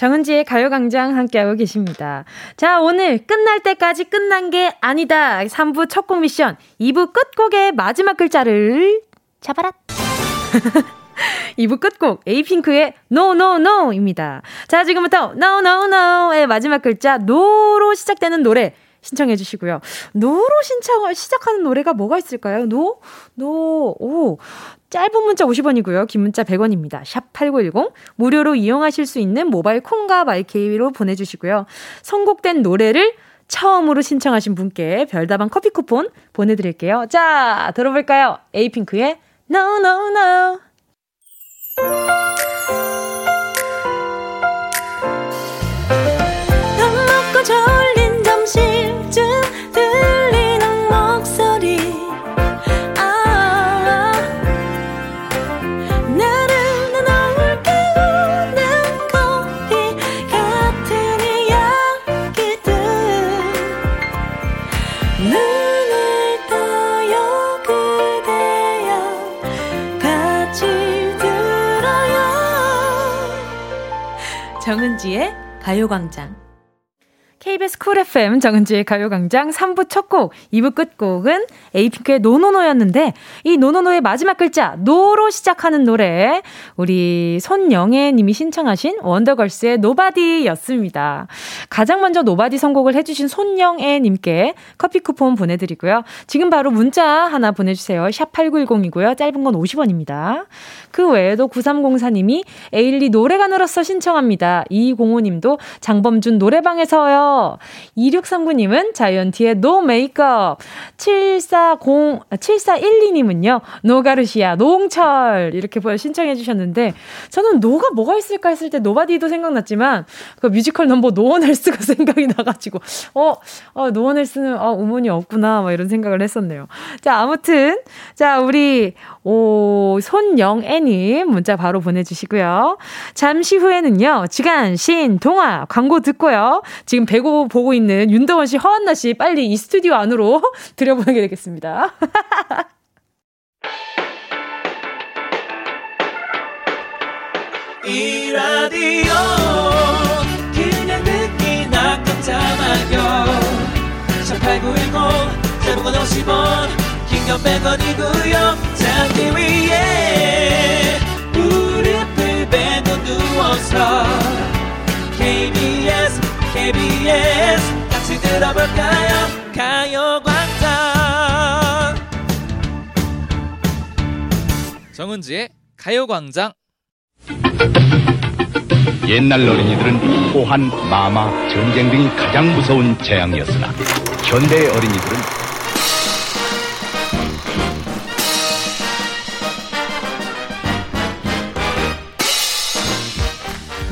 Speaker 1: 정은지의 가요광장 함께하고 계십니다. 자, 오늘 끝날 때까지 끝난 게 아니다. 3부 첫 곡 미션, 2부 끝곡의 마지막 글자를 잡아라. (laughs) 2부 끝곡 에이핑크의 No No No입니다. 자, 지금부터 No No No의 마지막 글자 노로 시작되는 노래 신청해 주시고요. 노로 신청을 시작하는 노래가 뭐가 있을까요? 노, 노, 오. 짧은 문자 50원이고요. 긴 문자 100원입니다. 샵 8910. 무료로 이용하실 수 있는 모바일 콩과 마이케이로 보내 주시고요. 선곡된 노래를 처음으로 신청하신 분께 별다방 커피 쿠폰 보내 드릴게요. 자, 들어볼까요? 에이핑크의 No, No, No. 정은지의 가요광장. KBS Cool FM 정은지의 가요광장 3부 첫 곡, 2부 끝곡은 에이핑크의 No No No였는데 이 No No No의 마지막 글자 노로 시작하는 노래 우리 손영애 님이 신청하신 원더걸스의 Nobody였습니다. 가장 먼저 Nobody 선곡을 해주신 손영애 님께 커피 쿠폰 보내드리고요. 지금 바로 문자 하나 보내주세요. 샵 8910이고요. 짧은 건 50원입니다. 그 외에도 9304님이 에일리 노래가 늘었어 신청합니다. 2205님도 장범준 노래방에서요. 2639님은 자이언티의 No Make Up. 740, 7412님은요, 노가르시아, 노홍철. 이렇게 신청해 주셨는데, 저는 노가 뭐가 있을까 했을 때 Nobody도 생각났지만, 그 뮤지컬 넘버 No One Else가 (laughs) 생각이 나가지고, 어, 어 No One Else는, 어, 음원이 없구나. 막 이런 생각을 했었네요. 자, 아무튼, 자, 우리, 오, 손영애님 문자 바로 보내주시고요. 잠시 후에는요, 지간, 신, 동화 광고 듣고요. 지금 배고 보고 있는 윤도원 씨, 허한나 씨 빨리 이 스튜디오 안으로 (laughs) 들여보내게 되겠습니다. (laughs) 이 라디오 그냥 듣기나 깜짝마요 18910 대목원 50원 긴 건 100원이고요. 잠기 위에 무릎을 베고 누워서 KBS KBS 같이 들어볼까요? 가요광장.
Speaker 5: 정은지의 가요광장.
Speaker 6: 옛날 어린이들은 호환, 마마, 전쟁 등이 가장 무서운 재앙이었으나 현대의 어린이들은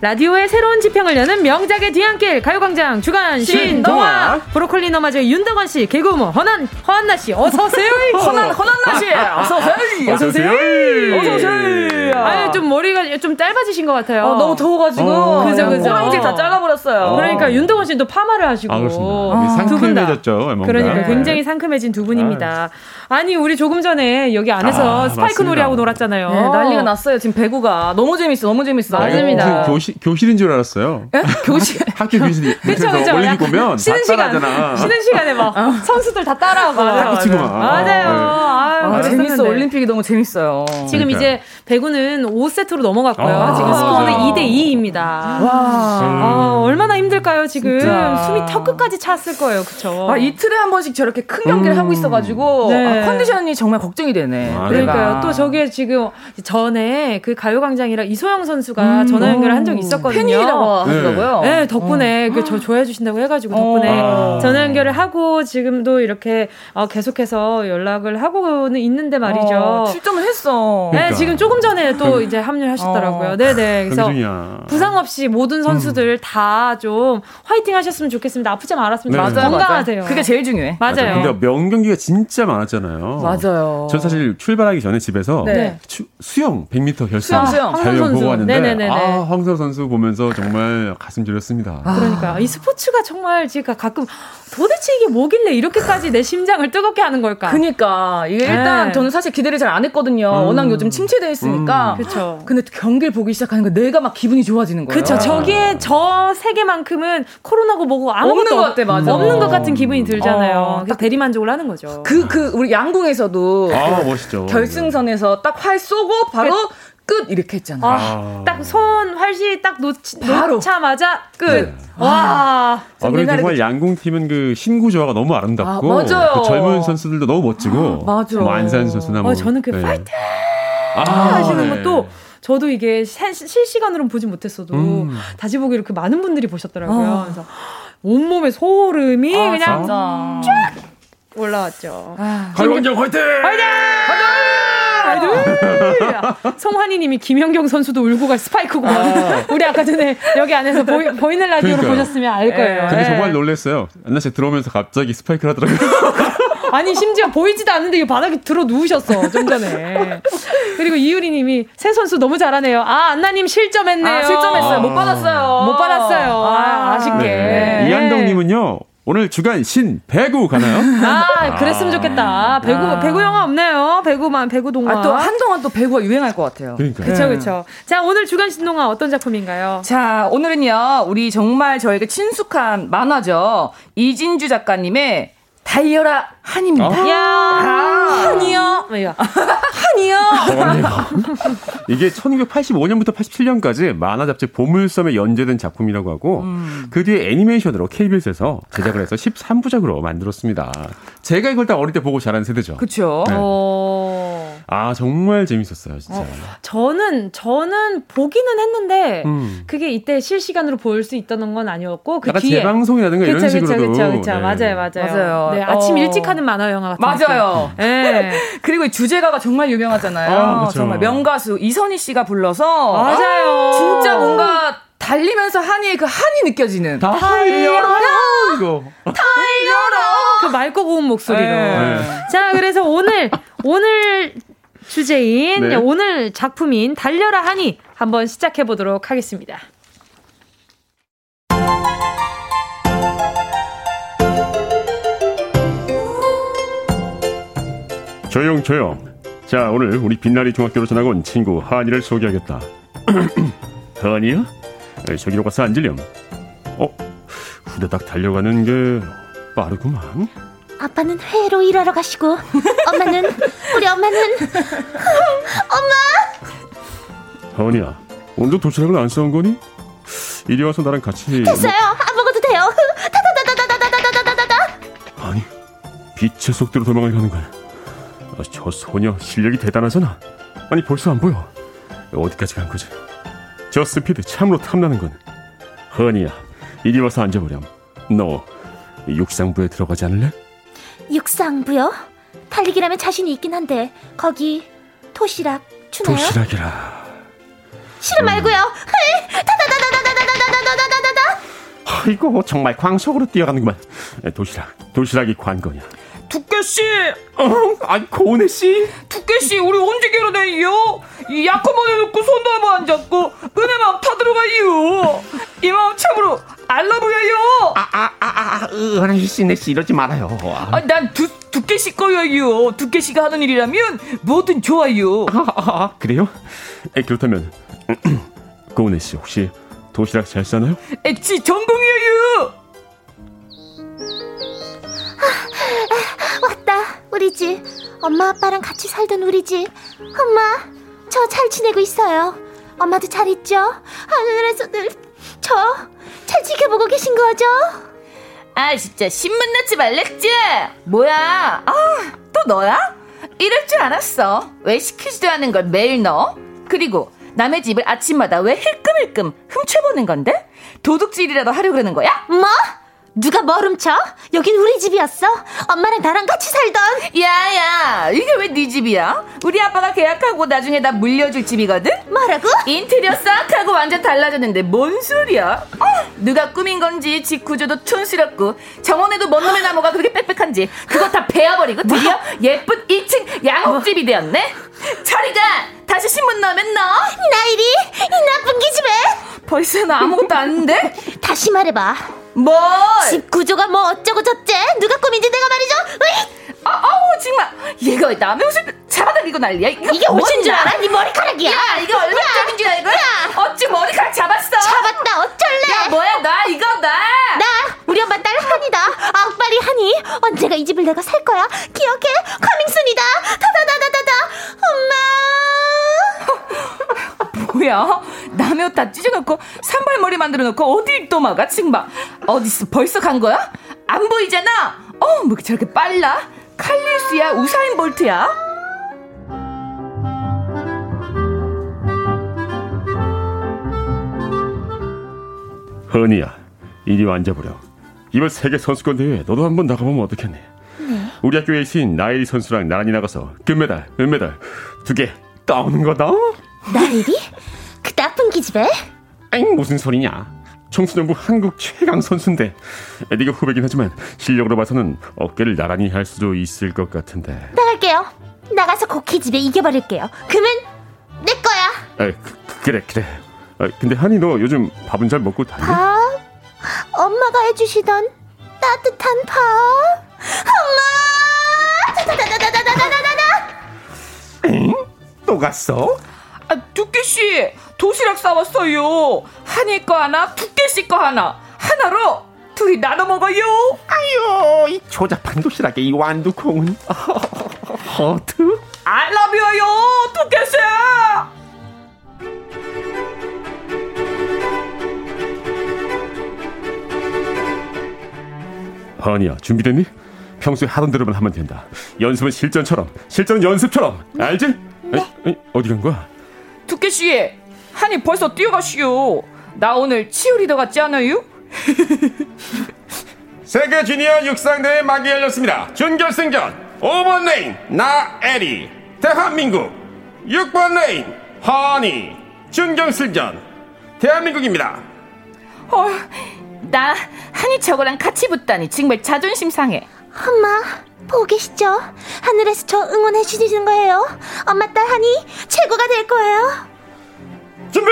Speaker 1: 라디오의 새로운 지평을 여는 명작의 뒤안길 가요광장 주간 신동화 브로콜리 너마저의 윤덕원 씨 개그우먼 허난 허한나 씨 어서 오세요 (laughs) 허난 허난나 씨 (laughs) 어서 오세요 어서 오세요 어서 오세요 아유 좀 머리가 좀 짧아지신 것 같아요
Speaker 7: 어, 너무 더워가지고
Speaker 1: 어, 그죠 그죠
Speaker 7: 꼬랑지 다 잘라버려
Speaker 8: 보였어요.
Speaker 1: 그러니까 윤동원 씨도 파마를 하시고
Speaker 7: 아, 다. 상큼해졌죠. 뭔가.
Speaker 1: 그러니까
Speaker 7: 네.
Speaker 1: 굉장히 상큼해진 두 분입니다. 아니 우리 조금 전에 여기 안에서
Speaker 7: 아,
Speaker 1: 스파이크
Speaker 7: 맞습니다.
Speaker 1: 놀이하고 놀았잖아요.
Speaker 8: 네, 난리가 났어요. 지금 배구가 너무 재밌어, 너무 재밌어.
Speaker 1: 맞습니다.
Speaker 7: 무슨 교실, 교실인 줄 알았어요.
Speaker 8: 교실.
Speaker 7: 학교 교실이. (laughs)
Speaker 1: 그쵸.
Speaker 7: 올림픽
Speaker 1: 약간
Speaker 7: 보면 다
Speaker 1: 쉬는 시간,
Speaker 7: 따라하잖아.
Speaker 1: 쉬는 시간에 막 (laughs) 선수들 다 따라하고.
Speaker 7: 탁구 치고 막.
Speaker 1: 맞아요.
Speaker 7: 네.
Speaker 1: 아유,
Speaker 8: 아, 재밌어. 올림픽이 너무 재밌어요.
Speaker 1: 지금
Speaker 7: 그러니까요.
Speaker 1: 이제 배구는 5세트로 넘어갔고요.
Speaker 7: 아,
Speaker 1: 지금
Speaker 7: 맞아요.
Speaker 1: 스코어는 2대 2입니다.
Speaker 8: 와.
Speaker 1: 아, 얼마나 힘들까요, 지금.
Speaker 8: 진짜.
Speaker 1: 숨이 턱 끝까지 찼을 거예요, 그쵸?
Speaker 8: 아, 이틀에 한 번씩 저렇게 큰 경기를 하고 있어가지고
Speaker 1: 네.
Speaker 8: 아, 컨디션이 정말 걱정이 되네.
Speaker 7: 아,
Speaker 1: 그러니까요. 또 저게 지금 전에 그 가요광장이랑 이소영 선수가 전화 연결을 한 적이 있었거든요.
Speaker 8: 팬이라고 하더라고요.
Speaker 1: 네, 덕분에 그저 좋아해 주신다고 해가지고 덕분에
Speaker 7: 어.
Speaker 1: 전화 연결을 하고 지금도 이렇게 어, 계속해서 연락을 하고는 있는데 말이죠.
Speaker 8: 어, 출전을 했어.
Speaker 1: 네,
Speaker 7: 그러니까.
Speaker 1: 지금 조금 전에 또 이제 합류하셨더라고요.
Speaker 8: 어.
Speaker 1: 네네. 그래서
Speaker 7: 경중이야.
Speaker 1: 부상 없이 모든 선수들 다좀 화이팅 하셨으면 좋겠습니다. 아프지 말았으면
Speaker 7: 네.
Speaker 1: 좋겠습니다.
Speaker 8: 맞아요,
Speaker 1: 건강하세요.
Speaker 8: 맞아요. 그게 제일 중요해.
Speaker 1: 맞아요.
Speaker 7: 근데 명경기가 진짜 많았잖아요.
Speaker 8: 맞아요.
Speaker 7: 전 사실 출발하기 전에 집에서
Speaker 8: 네.
Speaker 7: 추- 수영 100m 결승
Speaker 8: 수영, 수영.
Speaker 7: 자유 보고. 왔는데
Speaker 1: 네네네네.
Speaker 7: 아, 황선 선수 보면서 정말 가슴 졸였습니다.
Speaker 1: 그러니까 이 스포츠가 정말 지금 가끔 도대체 이게 뭐길래 이렇게까지 내 심장을 뜨겁게 하는 걸까?
Speaker 8: 그니까 이게 일단
Speaker 1: 네.
Speaker 8: 저는 사실 기대를 잘 안 했거든요.
Speaker 7: 음.
Speaker 8: 워낙 요즘 침체돼 있으니까.
Speaker 1: 그렇죠.
Speaker 8: 근데 경기를 보기 시작하니까 내가 막 기분이 좋아지는 거예요.
Speaker 1: 그렇죠. 저기에 저 세계만큼은 코로나고 뭐고 아무것도
Speaker 8: 없는 것 같아, 맞아.
Speaker 1: 없는 것 같은 기분이 들잖아요.
Speaker 8: 어,
Speaker 1: 그러니까 대리만족을 하는 거죠.
Speaker 8: 그, 그, 우리 양궁에서도
Speaker 7: 아 멋있죠.
Speaker 8: 결승선에서 딱 활 쏘고 바로 끝 이렇게 했잖아.
Speaker 1: 아,
Speaker 7: 아.
Speaker 1: 딱손 활시 딱 놓치,
Speaker 8: 바로.
Speaker 1: 놓자마자 끝.
Speaker 7: 네.
Speaker 1: 와.
Speaker 7: 아, 그리고
Speaker 8: 옛날에
Speaker 7: 정말 양궁 팀은 그 신구 조화가 너무 아름답고
Speaker 8: 아, 맞아요.
Speaker 7: 그 젊은 선수들도 너무 멋지고
Speaker 8: 맞아.
Speaker 7: 뭐 안산 선수나 뭐
Speaker 1: 어, 저는 그
Speaker 7: 네.
Speaker 1: 파이팅
Speaker 7: 아,
Speaker 1: 하시는
Speaker 7: 네.
Speaker 1: 것도 저도 이게 시- 실시간으로는 보지 못했어도
Speaker 7: 음.
Speaker 1: 다시 보기로 그 많은 분들이 보셨더라고요. 그래서 온몸에 소름이
Speaker 8: 아,
Speaker 1: 그냥
Speaker 8: 진짜.
Speaker 1: 올라왔죠.
Speaker 7: 가요광장 화이팅!
Speaker 1: 아이들! 송환이님이 김연경 선수도 울고 갈 스파이크고 우리 아까 전에 여기 안에서 보이, 보이는 라디오로
Speaker 7: 그러니까요.
Speaker 1: 보셨으면 알 거예요.
Speaker 7: 근데
Speaker 1: 예.
Speaker 7: 정말 놀랐어요. 안나 씨 들어오면서 갑자기 스파이크를 하더라고요. (laughs)
Speaker 1: 아니 심지어 보이지도 않는데 이거 바닥에 들어 누우셨어 좀 전에. 그리고 이유리님이 새 선수 너무 잘하네요. 아 안나님 실점했네요.
Speaker 8: 아, 실점했어요. 못 받았어요.
Speaker 1: 못 받았어요. 아, 아쉽게.
Speaker 7: 네. 이한덕님은요. 오늘 주간 신 배구 가나요? (laughs)
Speaker 1: 아 그랬으면 좋겠다. 배구
Speaker 8: 아.
Speaker 1: 배구 영화 없나요? 배구만 배구 동화.
Speaker 8: 아, 또 한동안 또 배구가 유행할 것 같아요.
Speaker 7: 그러니까.
Speaker 1: 그쵸 그쵸. 자 오늘 주간 신 동화 어떤 작품인가요?
Speaker 8: 자, 오늘은요, 우리 정말 저에게 친숙한 만화죠. 이진주 작가님의 달려라 한입니다.
Speaker 7: 아.
Speaker 1: 야 한이요. 뭐야? 한이요.
Speaker 7: 이게 1985년부터 87년까지 만화 잡지 보물섬에 연재된 작품이라고 하고 그 뒤에 애니메이션으로 KBS에서 제작을 해서 13부작으로 만들었습니다. 제가 이걸 딱 어릴 때 보고 자란 세대죠.
Speaker 8: 그쵸.
Speaker 7: 네.
Speaker 1: 어.
Speaker 7: 아 정말 재밌었어요, 진짜.
Speaker 1: 저는 저는 보기는 했는데
Speaker 7: 음.
Speaker 1: 그게 이때 실시간으로 볼 수 있던 건 아니었고 그
Speaker 7: 약간
Speaker 1: 뒤에
Speaker 7: 재방송이라든가 이런
Speaker 1: 그쵸,
Speaker 7: 식으로도.
Speaker 1: 그쵸, 그쵸, 그쵸.
Speaker 7: 네.
Speaker 1: 맞아요, 맞아요.
Speaker 8: 맞아요.
Speaker 1: 네, 아침
Speaker 8: 어.
Speaker 1: 일찍 하는 만화 영화 같은
Speaker 8: 맞아요.
Speaker 1: 네. (laughs)
Speaker 8: 그리고 이 주제가가 정말 유명하잖아요.
Speaker 7: 아, 그쵸.
Speaker 8: 정말 명가수 이선희 씨가 불러서
Speaker 1: 맞아요.
Speaker 8: 진짜 뭔가 달리면서 한이의 그 한이 느껴지는.
Speaker 7: 달려라 이거.
Speaker 1: 그 맑고 고운 목소리로.
Speaker 8: 네.
Speaker 1: 자, 그래서 오늘 오늘 주제인
Speaker 7: 네.
Speaker 1: 오늘 작품인 달려라 하니 한번 시작해 보도록 하겠습니다.
Speaker 7: 조용 조용. 자 오늘 우리 빛나리 중학교로 전학 온 친구 한이를 소개하겠다. (clears throat) 한이야? 에, 저기로 가서 앉으렴. 어 후다닥 달려가는 게 빠르구만.
Speaker 9: 아빠는 회로 일하러 가시고 엄마는 우리 엄마는
Speaker 7: 한이야 오늘도 도시락을 안 싸온 거니? 이리 와서 나랑 같이.
Speaker 9: 됐어요 안 먹어도 돼요 다다다다다다다다다다다다
Speaker 7: 아니 빛의 속도로 도망을 가는 거야. 아, 저 소녀 실력이 대단하잖아. 아니 벌써 안 보여. 어디까지 간 거지? 저 스피드 참으로 탐나는 건. 허니야, 이리 와서 앉아보렴. 너 육상부에 들어가지 않을래?
Speaker 9: 육상부요? 달리기라면 자신이 있긴 한데 거기 도시락 주나요?
Speaker 7: 도시락이라.
Speaker 9: 싫음 말고요 다다다다다다다다다다다다다
Speaker 7: 아이고 정말 광속으로 뛰어가는구만. 도시락, 도시락이 관건이야.
Speaker 8: 두께씨!
Speaker 7: 어, 아니 고은혜 씨.
Speaker 8: 두께씨, 우리 언제 결혼해요? 이 약혼만 해놓고 손도 한번 안 잡고 은혜만 타들어가요. 이 마음 참으로 알러브예요.
Speaker 10: 아, 아, 아, 은희 씨, 내씨 이러지 말아요.
Speaker 8: 아, 난 두, 두께씩 거예요. 두께씨가 하는 일이라면 뭐든 좋아요.
Speaker 7: 아, 아, 그래요? 에, 그렇다면 (clears throat) 고은혜 씨 혹시 도시락 잘 싸나요?
Speaker 8: 엣지 전공이에요.
Speaker 9: 우리 집. 엄마 아빠랑 같이 살던 우리 집. 엄마, 저 잘 지내고 있어요. 엄마도 잘 있죠? 하늘에서들 저잘 지켜보고 계신 거죠?
Speaker 8: 아 진짜 신문 넣지 말랬지? 뭐야? 아 또 너야? 이럴 줄 알았어. 왜 시키지도 않은 걸 매일 넣어? 그리고 남의 집을 아침마다 왜 힐끔힐끔 훔쳐보는 건데? 도둑질이라도 하려고 그러는 거야?
Speaker 9: 뭐? 누가 뭐 훔쳐? 여긴 우리 집이었어. 엄마랑 나랑 같이 살던.
Speaker 8: 야야, 이게 왜 네 집이야? 우리 아빠가 계약하고 나중에 나 물려줄 집이거든?
Speaker 9: 뭐라고?
Speaker 8: 인테리어 싹 하고 완전 달라졌는데 뭔 소리야? 어, 누가 꾸민 건지 집 구조도 촌스럽고 정원에도 먼 놈의 나무가 그렇게 빽빽한지 그거 다 베어버리고 드디어 예쁜 2층 양옥집이 되었네? 저리가! 다시 신문 넣으면 넣어?
Speaker 9: 나일이 이 나쁜 기집애.
Speaker 8: 벌써 나 아무것도 아는데?
Speaker 9: 다시 말해봐.
Speaker 8: 뭘?
Speaker 9: 집 구조가 뭐 어쩌고 저째? 누가 꾸민지 내가 말이죠? 으이!
Speaker 8: 아, 아우 정말 얘가 남의 옷을 잡아당기고 난리야 이거
Speaker 9: 이게 옷인 줄? 알아? 네 머리카락이야.
Speaker 8: 야 이거 얼마짜리인 줄 알고? 어찌 머리카락 잡았어?
Speaker 9: 잡았다. 어쩔래?
Speaker 8: 야 뭐야 나 이거 나
Speaker 9: 나 우리 엄마 딸 한이다. 악발이 한이. 언제가 이 집을 내가 살 거야? 기억해? 커밍순이다. 다다다다다다. 엄마. (laughs)
Speaker 8: 뭐야? 남의 옷 다 찢어놓고 산발머리 만들어 놓고 어딜 또 막아 칭막 어디서 벌써 간 거야? 안 보이잖아! 어 뭐 저렇게 빨라? 칼리스야? 우사인 볼트야?
Speaker 7: 허니야 이리 와 앉아보려 이번 세계 선수권 대회에 너도 한번 나가보면 어떻겠니? 우리 학교에 있인 나일이 선수랑 나란히 나가서 금메달, 은메달 두 개 따오는 거다.
Speaker 9: 나일이? 그 나쁜 기집애?
Speaker 7: 아니 무슨 소리냐? 청소년부 한국 최강 선수인데 네가 후배긴 하지만 실력으로 봐서는 어깨를 나란히 할 수도 있을 것 같은데.
Speaker 9: 나갈게요. 나가서 그 기집애 이겨버릴게요. 그러면 내 거야.
Speaker 7: 아, 그, 그래 그래. 아, 근데 한이 너 요즘 밥은 잘 먹고 다녀?
Speaker 9: 밥? 엄마가 해주시던 따뜻한 밥? 엄마! 다다다다다다다다다!
Speaker 10: 응? 또 갔어?
Speaker 8: 아 두께씨 도시락 싸웠어요 한이 거 하나 두께씨 거 하나 하나로 둘이 나눠 먹어요
Speaker 10: 아유, 이 조잡한 도시락에 이 완두콩은. 허트?
Speaker 8: I love you요 두깨씨
Speaker 7: 하니야 준비됐니? 평소에 하던 대로만 하면 된다. 연습은 실전처럼, 실전은 연습처럼. 알지? 네. 아니, 어디 간 거야?
Speaker 8: 두깨씨 하니 벌써 뛰어가시오 나 오늘 치어리더 같지 않아요? (laughs)
Speaker 10: 세계 주니어 육상대회 막이 열렸습니다. 준결승전 5번 레인 나애리 대한민국 6번 레인 하니 준결승전 대한민국입니다.
Speaker 8: 어, 나 하니 저거랑 같이 붙다니 정말 자존심 상해
Speaker 9: 엄마, 보고 계시죠? 하늘에서 저 응원해 주시는 거예요. 엄마 딸 하니 최고가 될 거예요.
Speaker 10: 준비!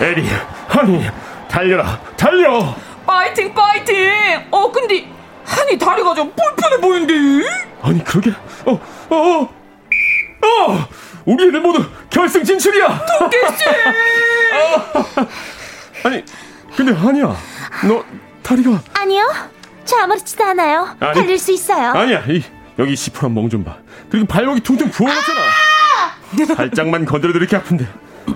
Speaker 7: 애리, 하니, 달려라, 달려!
Speaker 8: 파이팅 파이팅 어 근데 한이 다리가 좀 불편해 보이는데
Speaker 7: 아니 그러게, 어, 어, 어, 어, 우리 애들 모두 결승 진출이야.
Speaker 8: 두께씨 (laughs)
Speaker 7: 아니, 근데 한이야, 너 다리가
Speaker 9: 아니요, 저 아무렇지도 않아요.
Speaker 7: 아니.
Speaker 9: 달릴 수 있어요.
Speaker 7: 아니야, 이 여기 시퍼런 멍 좀 봐. 그리고 발목이 퉁퉁 부어졌잖아. 살짝만 건드려도 이렇게 아픈데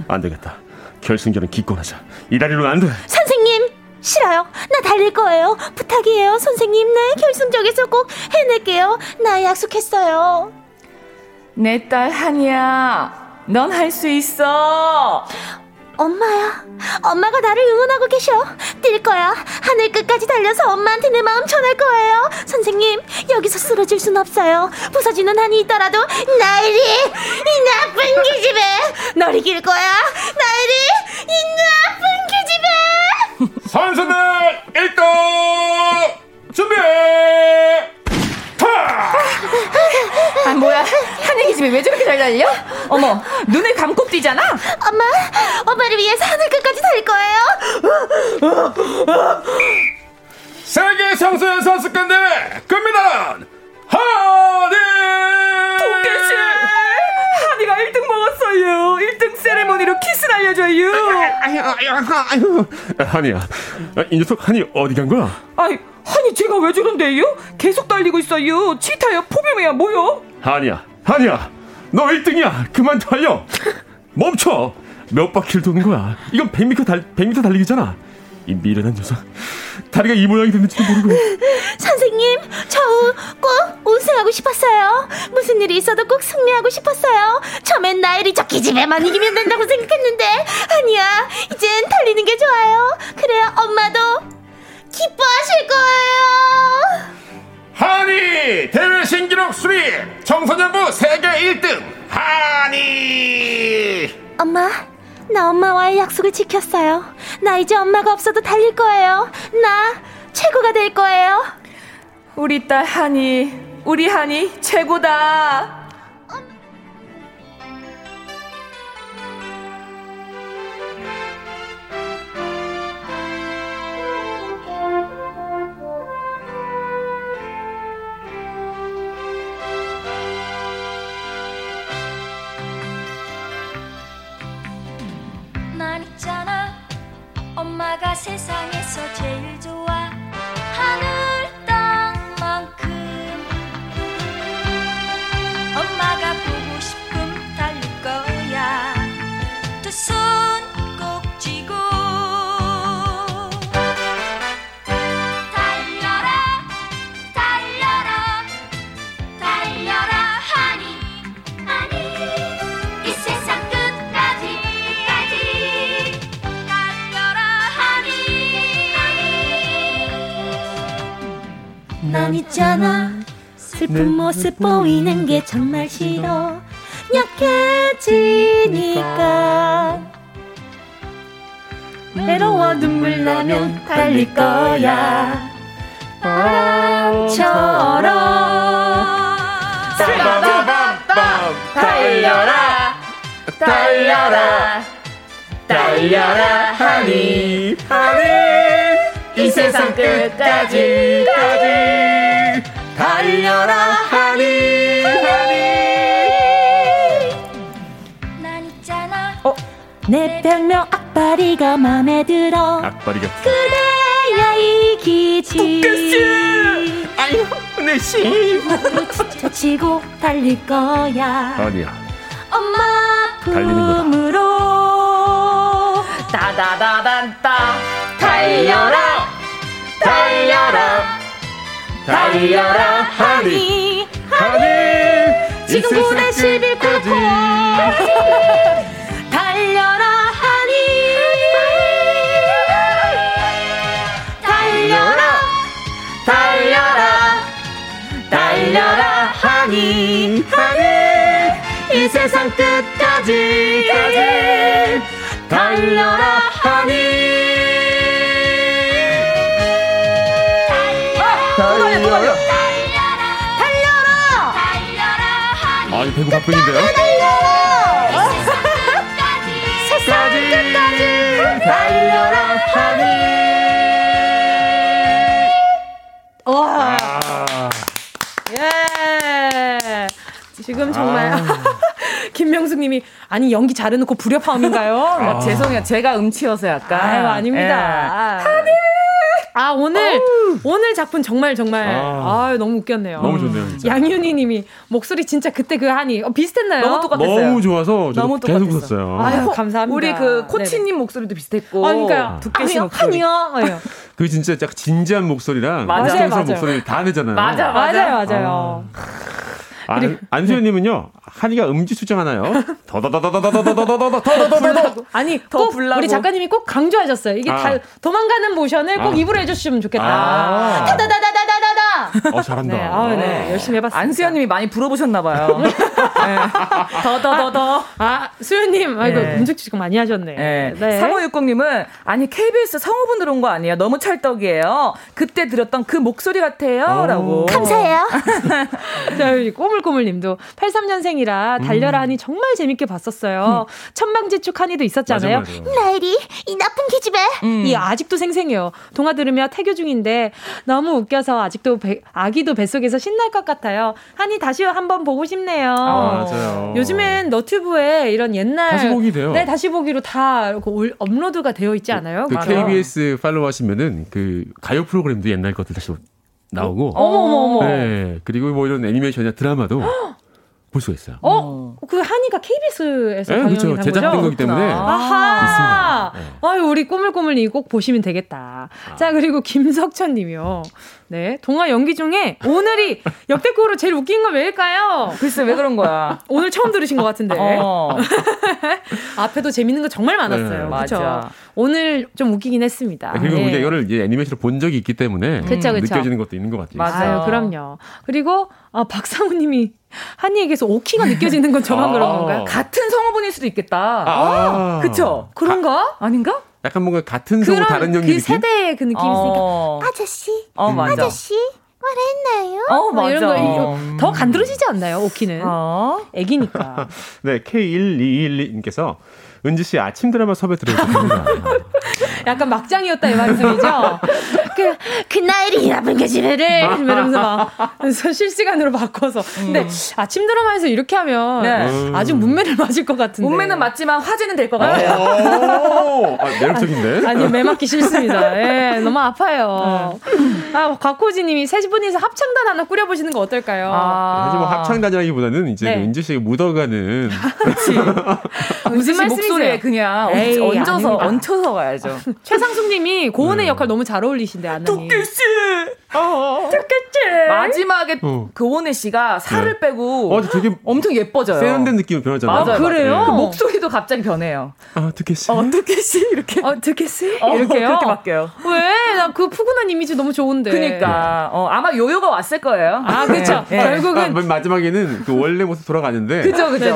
Speaker 7: 안 되겠다. 결승전은 기권하자. 이 다리로는 안 돼.
Speaker 9: 선생님, 싫어요. 나 달릴 거예요. 부탁이에요, 선생님. 네, 결승적에서 꼭 해낼게요. 나 약속했어요.
Speaker 8: 내 딸 한이야 넌 할 수 있어
Speaker 9: 엄마야, 엄마가 나를 응원하고 계셔. 뛸 거야. 하늘 끝까지 달려서 엄마한테 내 마음 전할 거예요. 선생님, 여기서 쓰러질 순 없어요. 부서지는 한이 있더라도 나일이 이 나쁜 기집애 널 이길 거야. 나일이 이 나쁜 기집애.
Speaker 10: 선수들 일동 준비! 타!
Speaker 8: 아 뭐야 한이 기집애 집에 왜 저렇게 잘 달려? 어머, 눈을 감고 뛰잖아?
Speaker 9: 엄마, 엄마를 위해서 하늘 끝까지 달 거예요.
Speaker 10: 세계 청소년 선수권대 금메달 하니
Speaker 8: 도깨씨! 한이가 1등 먹었어요. 1등 세레모니로 키스를 알려줘요.
Speaker 7: 아유, 아유, 아유. 한이야, 아, 이 녀석 한이 어디 간 거야?
Speaker 8: 아이, 제가 왜 저런데요? 계속 달리고 있어요. 치타야, 포비메야, 뭐요?
Speaker 7: 한이야, 한이야, 너 1등이야. 그만 달려. 멈춰. 몇 바퀴를 도는 거야? 이건 100m 달, 100m 달리기잖아. 이 미련한 녀석. 다리가 이 모양이 됐는지도 모르고.
Speaker 9: 선생님, 저 꼭 우승하고 싶었어요. 무슨 일이 있어도 꼭 승리하고 싶었어요. 처음엔 나일이 저 기집애만 이기면 된다고 생각했는데 아니야. 이젠 달리는 게 좋아요. 그래야 엄마도 기뻐하실 거예요.
Speaker 10: 하니 대회 신기록 수리 청소년부 세계 1등 하니
Speaker 9: 엄마, 나 엄마와의 약속을 지켰어요. 나 이제 엄마가 없어도 달릴 거예요. 나 최고가 될 거예요.
Speaker 8: 우리 딸 한이, 우리 한이 최고다.
Speaker 11: 엄마가 세상에서 제일
Speaker 9: 난 있잖아. 슬픈 모습 보이는 게 정말 싫어. 약해지니까. 외로워 눈물 나면 달릴 거야. 바람처럼.
Speaker 10: 달려라. 달려라. 달려라 하니. 하니. 이 세상 끝까지 까지 달려라 하니. 하니
Speaker 11: 난 있잖아.
Speaker 9: 내 별명 악바리가 맘에 들어.
Speaker 7: 악바리가.
Speaker 9: 그래야 이기지.
Speaker 10: 아유 내 심.
Speaker 9: 지치고 달릴 거야.
Speaker 7: 아니야.
Speaker 9: 엄마
Speaker 7: 달리는 거다.
Speaker 9: 품으로.
Speaker 8: 따다다단따.
Speaker 10: 달려라. 달려라 달려라 하니. 하니.
Speaker 9: 지금 9대 11까지. 달려라 하니. 달려라
Speaker 10: 달려라. 달려라 하니. 하니. 이 세상 끝까지 까지. 달려라 하니
Speaker 7: 배구 바쁜인데요?
Speaker 9: 끝까지
Speaker 10: 달려라 하니
Speaker 1: 와.
Speaker 7: 아,
Speaker 1: 예. 지금 정말
Speaker 7: 아. (laughs)
Speaker 1: 김명숙 님이 아니 연기 잘해놓고 불협화음인가요?
Speaker 8: 아, 죄송해요. 제가 음치여서 약간.
Speaker 1: 아유 아닙니다. 아 오늘 오늘 작품 정말 정말
Speaker 7: 아.
Speaker 1: 아 너무 웃겼네요.
Speaker 7: 너무 좋네요, 진짜.
Speaker 1: 양윤희님이 목소리 진짜 그때 그 한이 어, 비슷했나요?
Speaker 8: 너무 똑같았어요.
Speaker 7: 너무 좋아서
Speaker 8: 너무
Speaker 7: 계속. 웃었어요.
Speaker 1: 아유 감사합니다.
Speaker 8: 우리 그 코치님 목소리도 비슷했고.
Speaker 1: 아, 그러니까요.
Speaker 8: 두께 씨
Speaker 1: 아니요,
Speaker 8: 목소리.
Speaker 1: 아니요.
Speaker 7: 그 진짜 약간 진지한 목소리랑
Speaker 8: 맞아요,
Speaker 1: 맞아요.
Speaker 7: 목소리를 다 내잖아요.
Speaker 8: 맞아,
Speaker 1: 맞아요, 맞아요.
Speaker 7: 아, 안수현님은요 한이가 음지 수정하나요? 더더더더더더더더더더더더더
Speaker 1: 아니 더꼭
Speaker 8: 불나고.
Speaker 1: 우리 작가님이 꼭 강조하셨어요. 이게
Speaker 7: 아.
Speaker 1: 다 도망가는 모션을 꼭
Speaker 7: 아.
Speaker 1: 입으로 해주시면 좋겠다.
Speaker 7: 아.
Speaker 1: 다다다다다다다.
Speaker 7: 어 잘한다.
Speaker 1: 네, 아, 네, 열심히 해봤습니다.
Speaker 8: 안수현님이 많이 불어보셨나봐요. 더, 더, 더, 더.
Speaker 1: 아, 수현님, 아이고,
Speaker 8: 네.
Speaker 1: 음식 지금 많이 하셨네.
Speaker 8: 네.
Speaker 1: 네.
Speaker 8: 3560님은, 아니, KBS 성우분들 온 거 아니에요? 너무 찰떡이에요. 그때 들었던 그 목소리 같아요.
Speaker 7: 어.
Speaker 8: 라고.
Speaker 9: 감사해요. (laughs)
Speaker 1: 자, 여기 꼬물꼬물님도 83년생이라 달려라 하니 정말 재밌게 봤었어요. 천방지축 한이도 있었잖아요.
Speaker 7: 맞아, 맞아.
Speaker 9: 나일이 이 나쁜 기집애.
Speaker 8: 음.
Speaker 1: 이 아직도 생생해요. 동화 들으며 태교 중인데 너무 웃겨서 아직도 배- 아기도 뱃속에서 신날 것 같아요. 한이 다시 한번 보고 싶네요.
Speaker 7: 아, 맞아요.
Speaker 1: 요즘엔 너튜브에 이런 옛날
Speaker 7: 다시 보기 돼요.
Speaker 1: 네, 다시 보기로 다 올- 업로드가 되어 있지 않아요?
Speaker 7: 그
Speaker 1: 맞아.
Speaker 7: KBS 팔로우 하시면은 그 가요 프로그램도 옛날 것들 다시 나오고.
Speaker 1: 어머 어머 어머.
Speaker 7: 네. 그리고 뭐 이런 애니메이션이나 드라마도 (gasps) 볼 수가 있어요.
Speaker 1: 어? 그 한이가 KBS에서
Speaker 7: 네, 그렇죠.
Speaker 1: 된
Speaker 7: 제작된? 거기 때문에
Speaker 1: 아하.
Speaker 7: 있습니다.
Speaker 1: 아유, 우리 꼬물꼬물님 꼭 보시면 되겠다. 자, 그리고 김석천 님이요. 네. 동화 연기 중에 오늘이 (laughs) 역대급으로 제일 웃긴 건 왜일까요?
Speaker 8: 글쎄, 왜 그런 거야?
Speaker 1: 오늘 처음 들으신 것 같은데.
Speaker 8: 어. (laughs)
Speaker 1: 앞에도 재밌는 거 정말 많았어요.
Speaker 7: 네,
Speaker 1: 그렇죠.
Speaker 8: 맞아.
Speaker 1: 오늘 좀 웃기긴 했습니다.
Speaker 7: 네, 그리고
Speaker 1: 네.
Speaker 7: 우리가 이거를 이제 애니메이션으로 본 적이 있기 때문에
Speaker 1: 그쵸, 그쵸.
Speaker 7: 느껴지는 것도 있는 것 같아요.
Speaker 8: 맞아요.
Speaker 1: 아유, 그럼요. 그리고 아, 박상우 님이 한이에게서 오키가 느껴지는 건 저만
Speaker 7: 아.
Speaker 1: 그런 건가요?
Speaker 8: 같은 성우분일 수도 있겠다.
Speaker 7: 아.
Speaker 8: 그쵸?
Speaker 1: 그런가?
Speaker 8: 아닌가?
Speaker 7: 약간 뭔가 같은 성우 다른 연기
Speaker 1: 그
Speaker 7: 느낌?
Speaker 1: 세대의 그 느낌이 있으니까
Speaker 8: 어,
Speaker 9: 아저씨,
Speaker 8: 어 맞아.
Speaker 9: 아저씨, 말했나요?
Speaker 8: 어,
Speaker 1: 뭐
Speaker 8: 맞아.
Speaker 1: 이런 거 이거 더 간드러지지 않나요? 오키는
Speaker 8: 어.
Speaker 1: 애기니까. (laughs)
Speaker 7: 네, K1212님께서 은지 씨 아침 드라마 섭외 들어주셨습니다. (laughs) (laughs)
Speaker 1: 약간 막장이었다 이 말씀이죠. 그,
Speaker 9: 그 나일이 이 나쁜 기집애를.
Speaker 1: 이러면서 막 실시간으로 바꿔서. 근데 아침 드라마에서 이렇게 하면
Speaker 8: 네.
Speaker 7: 음.
Speaker 1: 아주 문매를 맞을 것 같은데.
Speaker 8: 몸매는 맞지만 화제는 될 것 같아요.
Speaker 7: 오, 아, 매력적인데? (laughs)
Speaker 1: 아니 매 맞기 싫습니다. 예, 너무 아파요. 아 곽호지님이 세 분이서 합창단 하나 꾸려보시는 거 어떨까요?
Speaker 8: 아.
Speaker 7: 사실 뭐 합창단이라기보다는 이제
Speaker 1: 네.
Speaker 7: 그 은지 씨가 묻어가는 (laughs)
Speaker 1: 무슨
Speaker 8: 씨
Speaker 1: 말씀이세요?
Speaker 8: 목소리에 그냥
Speaker 1: 에이,
Speaker 8: 얹어서
Speaker 1: 아닙니다.
Speaker 8: 얹혀서 가 야죠. (laughs)
Speaker 1: 최상숙님이 고은의
Speaker 7: 네.
Speaker 1: 역할 너무 잘 어울리신데 안나님.
Speaker 8: 도끼씨
Speaker 1: 좋겠지.
Speaker 8: 마지막에
Speaker 7: 어.
Speaker 8: 그오네 씨가 살을 빼고
Speaker 7: 어, 되게
Speaker 8: 엄청 예뻐져요.
Speaker 7: 세련된 느낌으로 변하잖아요.
Speaker 8: 맞아요.
Speaker 1: 그래요?
Speaker 8: 맞아요. 그 목소리도 갑자기 변해요.
Speaker 7: 아, 듣겠어
Speaker 8: 어, 도끼 씨 이렇게.
Speaker 1: 어, 듣겠어요?
Speaker 8: 어,
Speaker 1: 이렇게요?
Speaker 8: 그렇게 바뀌어요.
Speaker 1: 왜? 나 그 푸근한 이미지 너무 좋은데.
Speaker 8: 그니까 어, 아마 요요가 왔을 거예요.
Speaker 1: 아, 그쵸.
Speaker 8: 네. 네.
Speaker 1: 결국은.
Speaker 7: 아, 맨 마지막에는 그 원래 모습 돌아가는데
Speaker 8: 그죠 그죠.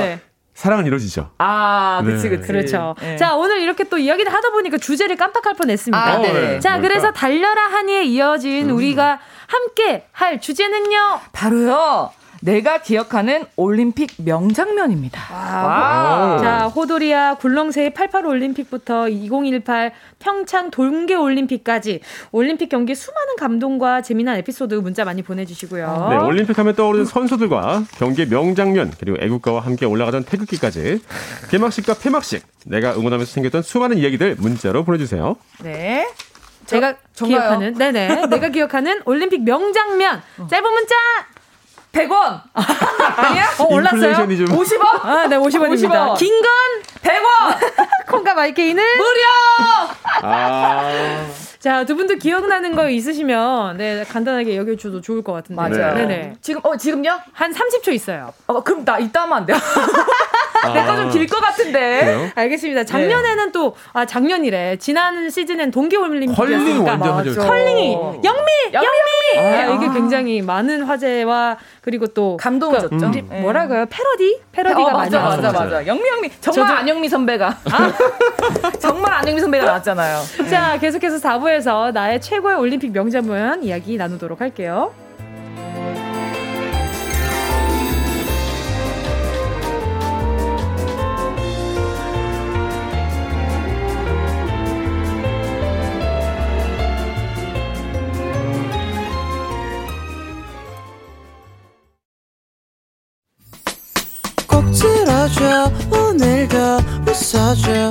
Speaker 7: 사랑은 이루어지죠.
Speaker 8: 아, 그치,
Speaker 7: 네.
Speaker 8: 그치.
Speaker 1: 그렇죠.
Speaker 8: 네.
Speaker 1: 자, 오늘 이렇게 또 이야기를 하다 보니까 주제를 깜빡할 뻔 했습니다.
Speaker 8: 아, 네.
Speaker 7: 네.
Speaker 1: 자,
Speaker 7: 뭘까?
Speaker 1: 그래서 달려라 하니에 이어진 우리가 함께 할 주제는요.
Speaker 8: 바로요. 내가 기억하는 올림픽 명장면입니다. Wow.
Speaker 1: 자, 호돌이와 굴렁쇠의 88 올림픽부터 2018 평창 동계 올림픽까지 올림픽 경기 수많은 감동과 재미난 에피소드 문자 많이 보내주시고요.
Speaker 7: 네, 올림픽 하면 떠오르는 선수들과 경기의 명장면 그리고 애국가와 함께 올라가던 태극기까지 개막식과 폐막식 내가 응원하면서 생겼던 수많은 이야기들 문자로 보내주세요.
Speaker 8: 네.
Speaker 1: 제가
Speaker 8: 저-
Speaker 1: 기억하는, 네네. 내가 기억하는 올림픽 명장면. 짧은 문자!
Speaker 8: 100원. 아니야?
Speaker 1: 어, 올랐어요?
Speaker 7: 인플레이션이 좀
Speaker 8: 50원?
Speaker 1: 아, 네, 50원입니다.
Speaker 8: 50원.
Speaker 1: 긴건
Speaker 8: 100원. (laughs)
Speaker 1: 콩과 마이케이는
Speaker 8: 무료.
Speaker 7: 아,
Speaker 1: 자, 두 분도 기억나는 거 있으시면 네, 간단하게 얘기해 줘도 좋을 것 같은데.
Speaker 8: 맞아요.
Speaker 1: 네네.
Speaker 8: 지금 어 지금요?
Speaker 1: 한 30초 있어요.
Speaker 8: 어, 그럼 나 이따 하면 안 돼요? 내 거 좀 길 것 같은데.
Speaker 7: 그래요?
Speaker 1: 알겠습니다. 작년에는 또, 아, 작년이래. 지난 시즌엔 동계올림픽이었으니까.
Speaker 7: 컬링 완전 핫하죠.
Speaker 1: 컬링이, 영미! 영미! 네,
Speaker 8: 아.
Speaker 1: 이게 굉장히 많은 화제와 그리고 또.
Speaker 8: 감동을
Speaker 1: 그,
Speaker 8: 줬죠.
Speaker 1: 우리 뭐라고요? 패러디? 패러디가
Speaker 8: 어,
Speaker 1: 많이
Speaker 8: 맞아,
Speaker 1: 나왔어요.
Speaker 8: 맞아, 맞아. 영미, 영미. 정말
Speaker 1: 저도-
Speaker 8: 안영미 선배가. (laughs) 정말 안영미 선배가 나왔잖아요.
Speaker 1: 자, 계속해서 4부에 서 나의 최고의 올림픽 명장면 이야기 나누도록 할게요.
Speaker 10: 오늘도 웃어줘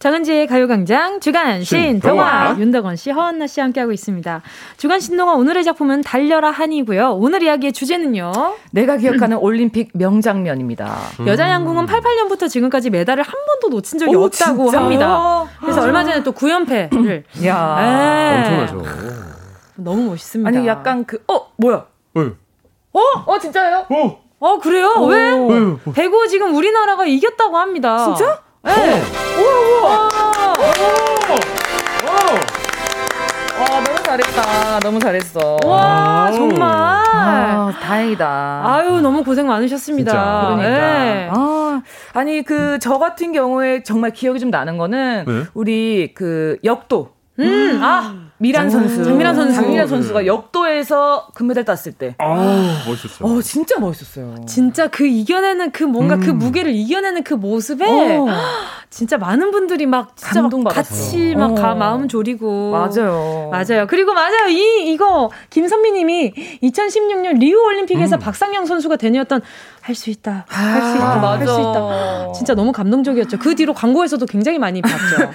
Speaker 1: 정은지의 가요광장 주간 신동화. 윤덕원 씨, 허한나 씨 함께하고 있습니다. 주간 신동화 오늘의 작품은 달려라 한이고요. 오늘 이야기의 주제는요.
Speaker 8: 내가 기억하는 올림픽 명장면입니다.
Speaker 1: 여자 양궁은 88년부터 지금까지 메달을 한 번도 놓친 적이
Speaker 8: 오,
Speaker 1: 없다고
Speaker 8: 진짜요?
Speaker 1: 합니다. 그래서 얼마 전에 또 9연패를
Speaker 8: 야.
Speaker 7: 엄청나죠.
Speaker 1: 너무 멋있습니다.
Speaker 8: 아니 약간 그 어 뭐야?
Speaker 7: 어,
Speaker 1: 어?
Speaker 8: 어 진짜요?
Speaker 7: 어,
Speaker 1: 어 그래요?
Speaker 8: 오.
Speaker 1: 왜?
Speaker 7: 어, 어.
Speaker 1: 배구 지금 우리나라가 이겼다고 합니다.
Speaker 8: 진짜?
Speaker 1: 네.
Speaker 8: 와 너무 잘했다. 너무 잘했어.
Speaker 1: 와
Speaker 7: 아우.
Speaker 1: 정말.
Speaker 8: 아, 다행이다.
Speaker 1: 아유 너무 고생 많으셨습니다.
Speaker 7: 진짜.
Speaker 8: 그러니까.
Speaker 1: 네.
Speaker 8: 아, 아니 그 저 같은 경우에 정말 기억이 좀 나는 거는
Speaker 7: 네?
Speaker 8: 우리 그 역도
Speaker 1: 음, 아
Speaker 8: 미란 선수,
Speaker 1: 장미란 선수.
Speaker 8: 장미란 선수가 역도에서 금메달 땄을 때,
Speaker 7: 아우, 멋있었어.
Speaker 8: 어 진짜 멋있었어요.
Speaker 1: 진짜 그 이겨내는 그 뭔가 그
Speaker 7: 음.
Speaker 1: 무게를 이겨내는 그 모습에
Speaker 8: 어.
Speaker 1: 진짜 많은 분들이 막 진짜 막
Speaker 8: 감동받았어.
Speaker 1: 같이 막
Speaker 8: 어.
Speaker 1: 가, 마음 졸이고
Speaker 8: 맞아요.
Speaker 1: 맞아요. 그리고 맞아요. 이 이거 김선미 님이 2016년 리우 올림픽에서 박상영 선수가 대녀였던 할 수 있다, 할수 있다, 할수 있다. 진짜 너무 감동적이었죠. 그 뒤로 광고에서도 굉장히 많이 봤죠.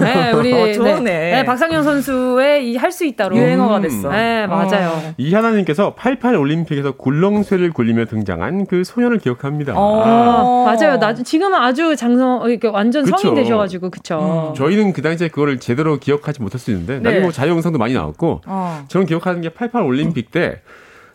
Speaker 1: 네, (laughs) 우리
Speaker 8: 어, 좋네.
Speaker 1: 네, 박상영 선수의 이 할 수 있다로
Speaker 8: 유행어가
Speaker 7: 음.
Speaker 8: 됐어.
Speaker 1: 네, 맞아요.
Speaker 7: 이하나 님께서 88 올림픽에서 굴렁쇠를 굴리며 등장한 그 소년을 기억합니다.
Speaker 8: 어.
Speaker 1: 맞아요. 나 지금은 아주 장성 이렇게 완전
Speaker 7: 그쵸.
Speaker 1: 성인 되셔 가지고 그쵸.
Speaker 7: 저희는 그 당시에 그거를 제대로 기억하지 못할 수 있는데 나중에
Speaker 8: 네.
Speaker 7: 뭐 자유 영상도 많이 나왔고
Speaker 8: 어.
Speaker 7: 저는 기억하는 게 88 올림픽 때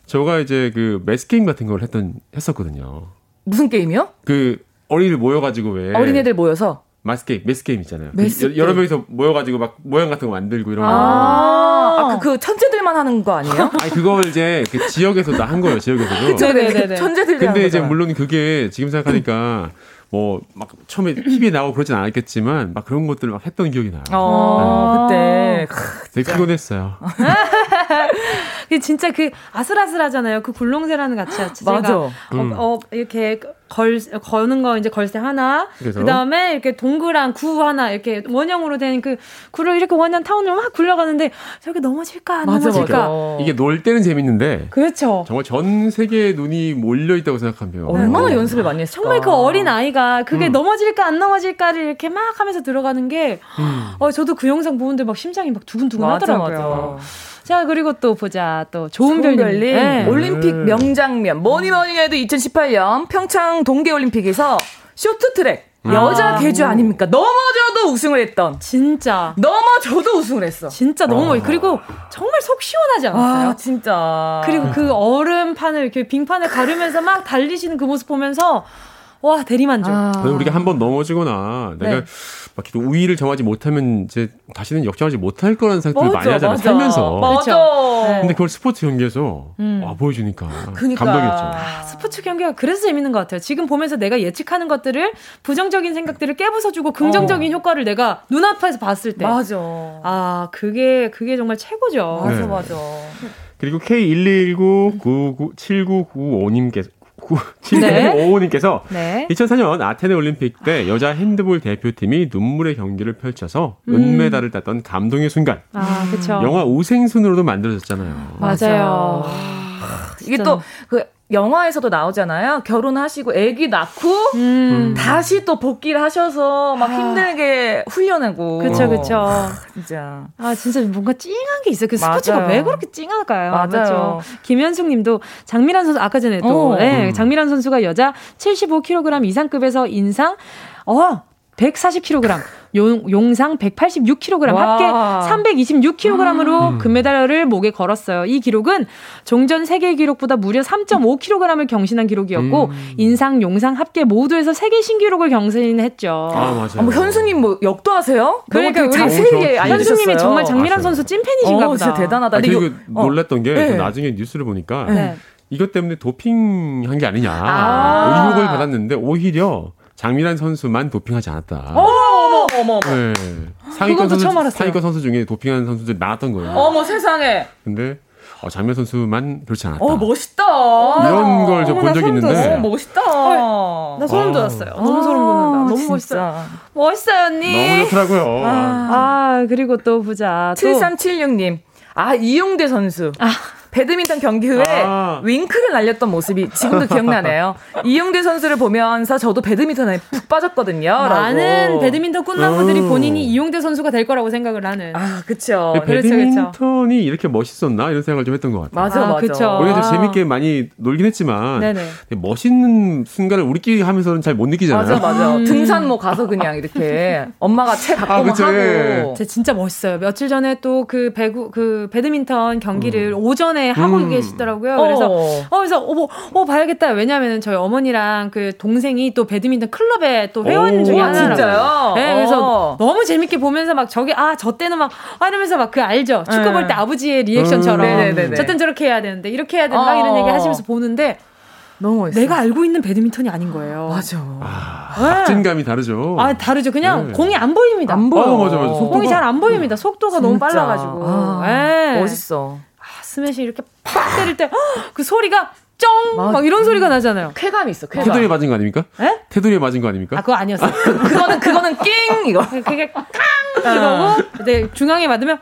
Speaker 7: 저가 이제 그 매스 게임 같은 걸 했던 했었거든요.
Speaker 8: 무슨 게임이요?
Speaker 7: 그 어린이들 모여가지고 왜
Speaker 8: 어린애들 모여서.
Speaker 7: 마스 게임, 매스 게임 있잖아요.
Speaker 8: 매스
Speaker 7: 그 여- 여러 명이서 모여가지고 막 모양 같은 거 만들고 이런 거.
Speaker 8: 아, 아, 그, 그 천재들만 하는 거 아니에요? (laughs)
Speaker 7: 아니 그걸 이제 그 지역에서도 한 거예요. 지역에서도.
Speaker 1: 네네네네.
Speaker 8: 천재들이
Speaker 7: 근데 이제
Speaker 8: 거잖아.
Speaker 7: 물론 그게 지금 생각하니까 뭐 막 처음에 TV에 나오고 그러진 않았겠지만 막 그런 것들을 막 했던 기억이 나요.
Speaker 8: 어, 그때.
Speaker 7: 되게 피곤했어요. (laughs)
Speaker 1: 그 진짜 그 아슬아슬하잖아요. 그 굴렁쇠라는 가치 자체가
Speaker 8: 맞아.
Speaker 1: 어,
Speaker 7: 음.
Speaker 1: 어, 이렇게 걸 거는 거 이제 걸쇠 하나,
Speaker 7: 그래서?
Speaker 1: 그 다음에 이렇게 동그란 구 하나 이렇게 원형으로 된 그 구를 이렇게 원형 타운으로 막 굴려가는데 저렇게 넘어질까 안
Speaker 8: 맞아,
Speaker 1: 넘어질까.
Speaker 8: 맞아.
Speaker 7: 이게 놀 때는 재밌는데
Speaker 1: 그렇죠.
Speaker 7: 정말 전 세계의 눈이 몰려 있다고 생각하면
Speaker 8: 얼마나 연습을 많이 했을까.
Speaker 1: 정말 그 어린 아이가 그게
Speaker 7: 음.
Speaker 1: 넘어질까 안 넘어질까를 이렇게 막 하면서 들어가는 게,
Speaker 7: 음.
Speaker 1: 어, 저도 그 영상 보는데 막 심장이 막 두근두근
Speaker 8: 맞아,
Speaker 1: 하더라고요.
Speaker 8: 맞아.
Speaker 1: 자, 그리고 또 보자. 또 좋은
Speaker 8: 좋은
Speaker 1: 별님.
Speaker 8: 별님
Speaker 1: 네.
Speaker 8: 올림픽 명장면 뭐니 뭐니 해도 2018년 평창 동계올림픽에서 쇼트트랙 여자 개주 아닙니까 넘어져도 우승을 했던
Speaker 1: 진짜.
Speaker 8: 넘어져도 우승을 했어
Speaker 1: 진짜 너무 멋있 그리고 정말 속 시원하지 않았어요?
Speaker 8: 아 진짜
Speaker 1: 그리고 그 얼음판을 이렇게 빙판을 가르면서 막 달리시는 그 모습 보면서 와 대리만족.
Speaker 8: 아.
Speaker 7: 우리가 한 번 넘어지거나 내가
Speaker 1: 네.
Speaker 7: 막 이렇게 우위를 정하지 못하면 이제 다시는 역전하지 못할 거라는 생각들을 많이 하잖아요.
Speaker 8: 맞아.
Speaker 7: 살면서.
Speaker 8: 맞아
Speaker 1: 네.
Speaker 7: 근데 그걸 스포츠 경기에서
Speaker 1: 음.
Speaker 7: 와 보여주니까
Speaker 8: 그니까.
Speaker 7: 감동이었죠.
Speaker 1: 아, 스포츠 경기가 그래서 재밌는 것 같아요. 지금 보면서 내가 예측하는 것들을 부정적인 생각들을 깨부숴주고 긍정적인 효과를 내가 눈앞에서 봤을 때.
Speaker 8: 맞아
Speaker 1: 아, 그게, 그게 정말 최고죠.
Speaker 8: 맞아
Speaker 7: 네.
Speaker 8: 맞아
Speaker 7: 그리고 K119997995님께서
Speaker 1: 네.
Speaker 7: 7955님께서
Speaker 1: 네.
Speaker 7: 2004년 아테네 올림픽 때 여자 핸드볼 대표팀이 눈물의 경기를 펼쳐서
Speaker 1: 음.
Speaker 7: 은메달을 땄던 감동의 순간.
Speaker 1: 아, 그쵸.
Speaker 7: 영화 우생순으로도 만들어졌잖아요.
Speaker 1: 맞아요.
Speaker 8: 이게
Speaker 1: 진짜.
Speaker 8: 또그 영화에서도 나오잖아요 결혼하시고 아기 낳고
Speaker 1: 음.
Speaker 8: 다시 또 복귀를 하셔서 막
Speaker 1: 아.
Speaker 8: 힘들게 훈련하고
Speaker 1: 그쵸, 그쵸.
Speaker 8: 진짜
Speaker 1: 아, 진짜 뭔가 찡한 게 있어요. 그 스포츠가
Speaker 8: 맞아요.
Speaker 1: 왜 그렇게 찡할까요?
Speaker 8: 맞아요.
Speaker 1: 맞죠? 김현숙 님도 장미란 선수, 아까 전에 또,
Speaker 8: 어.
Speaker 1: 네,
Speaker 7: 음.
Speaker 1: 장미란 선수가 여자 75kg 이상급에서 인상, 어, 140kg, 용, 용상 186kg,
Speaker 8: 와.
Speaker 1: 합계 326kg으로 금메달을 목에 걸었어요. 이 기록은 종전 세계 기록보다 무려 3.5kg을 경신한 기록이었고,
Speaker 7: 음.
Speaker 1: 인상, 용상 합계 모두에서 세계 신기록을 경신했죠.
Speaker 7: 아, 맞아요.
Speaker 8: 아, 뭐 현수님 뭐 역도 하세요?
Speaker 1: 그러니까 우리
Speaker 8: 자세히
Speaker 7: 현수님이
Speaker 1: 정말 장미란. 선수 찐팬이신가
Speaker 8: 어,
Speaker 1: 보다.
Speaker 8: 진짜 대단하다.
Speaker 7: 아,
Speaker 8: 근데
Speaker 7: 그리고
Speaker 8: 이거- 어.
Speaker 7: 놀랐던 게
Speaker 8: 네.
Speaker 7: 저 나중에 뉴스를 보니까
Speaker 1: 네.
Speaker 7: 이것 때문에 도핑한 게 아니냐
Speaker 1: 아.
Speaker 7: 의혹을 받았는데 오히려 장미란 선수만 도핑하지 않았다.
Speaker 8: 어머 어머 어머
Speaker 7: 네. 상위권 선수. 상위권 선수 중에 도핑한 선수들이 많았던 거예요.
Speaker 8: 어머 세상에.
Speaker 7: 근데 어, 장미란 선수만 그렇지 않았다.
Speaker 8: 어 멋있다.
Speaker 7: 이런 걸 저본
Speaker 1: 어머나,
Speaker 7: 적이 있는데.
Speaker 1: 어
Speaker 8: 멋있다.
Speaker 1: 나 소름
Speaker 7: 아.
Speaker 1: 돋았어요. 너무 소름 돋는다. 너무 멋있어요.
Speaker 8: 멋있어.
Speaker 1: 멋있어요, 언니.
Speaker 7: 너무 좋더라고요.
Speaker 1: 아, 그리고 또 보자. 또
Speaker 8: 7376님. 아 이용대 선수.
Speaker 1: 아.
Speaker 8: 배드민턴 경기 후에
Speaker 7: 아.
Speaker 8: 윙크를 날렸던 모습이 지금도 기억나네요. (laughs) 이용대 선수를 보면서 저도 배드민턴에 푹 빠졌거든요.
Speaker 1: 많은
Speaker 8: 라고.
Speaker 1: 배드민턴 꿈나무들이
Speaker 7: 음.
Speaker 1: 본인이 이용대 선수가 될 거라고 생각을 하는.
Speaker 8: 아, 그쵸.
Speaker 7: 그
Speaker 1: 그렇죠,
Speaker 7: 배드민턴이 이렇게 멋있었나 이런 생각을 좀 했던 것 같아요.
Speaker 8: 맞아,
Speaker 1: 아,
Speaker 8: 맞아.
Speaker 1: 그쵸.
Speaker 7: 우리가 좀
Speaker 1: 아.
Speaker 7: 재밌게 많이 놀긴 했지만
Speaker 1: 네네.
Speaker 7: 멋있는 순간을 우리끼리 하면서는 잘 못 느끼잖아요.
Speaker 8: 맞아, 맞아.
Speaker 1: 음.
Speaker 8: 등산 뭐 가서 그냥 이렇게 엄마가 채 갖고
Speaker 7: 아,
Speaker 8: 막
Speaker 7: 그쵸, 예.
Speaker 8: 하고.
Speaker 1: 제 진짜 멋있어요. 며칠 전에 또 그 배구 그 배드민턴 경기를 오전에 하고
Speaker 7: 음.
Speaker 1: 계시더라고요. 그래서
Speaker 8: 어.
Speaker 1: 어 그래서 어, 뭐, 어 봐야겠다. 왜냐면은 저희 어머니랑 그 동생이 또 배드민턴 클럽에 또 회원
Speaker 7: 오,
Speaker 1: 중에
Speaker 8: 와,
Speaker 1: 하나라고.
Speaker 8: 진짜요?
Speaker 1: 네, 그래서
Speaker 8: 어.
Speaker 1: 너무 재밌게 보면서 막 저기 아 저 때는 막 아, 이러면서 막 그 알죠. 축구
Speaker 8: 네.
Speaker 1: 볼때 아버지의 리액션처럼
Speaker 7: 음.
Speaker 8: 네네네네.
Speaker 1: 저땐 저렇게 해야 되는데 이렇게 해야 된다 막 이런
Speaker 8: 어.
Speaker 1: 얘기 하시면서 보는데
Speaker 8: 너무 멋있어.
Speaker 1: 내가 알고 있는 배드민턴이 아닌 거예요.
Speaker 8: 맞아.
Speaker 7: 아,
Speaker 1: 네.
Speaker 7: 박진감이 다르죠.
Speaker 1: 아 다르죠. 그냥
Speaker 7: 네.
Speaker 1: 공이 안 보입니다.
Speaker 8: 안 보여.
Speaker 7: 어, 맞아, 맞아. 속도가-
Speaker 1: 공이 잘 안 보입니다. 속도가 너무
Speaker 8: 진짜.
Speaker 1: 빨라가지고.
Speaker 8: 아,
Speaker 1: 예.
Speaker 8: 멋있어.
Speaker 1: 아, 스매시 이렇게 팍 때릴 때 그 소리가 쩡!
Speaker 8: 맞아.
Speaker 1: 막 이런 소리가 나잖아요.
Speaker 8: 쾌감 있어, 쾌감.
Speaker 7: 테두리에 맞은 거 아닙니까?
Speaker 1: 에?
Speaker 7: 테두리에 맞은 거 아닙니까?
Speaker 1: 아, 그거 아니었어요.
Speaker 8: 그거는, 그거는 낑! 이거.
Speaker 1: 그게 깡! 이거고, 근데 중앙에 맞으면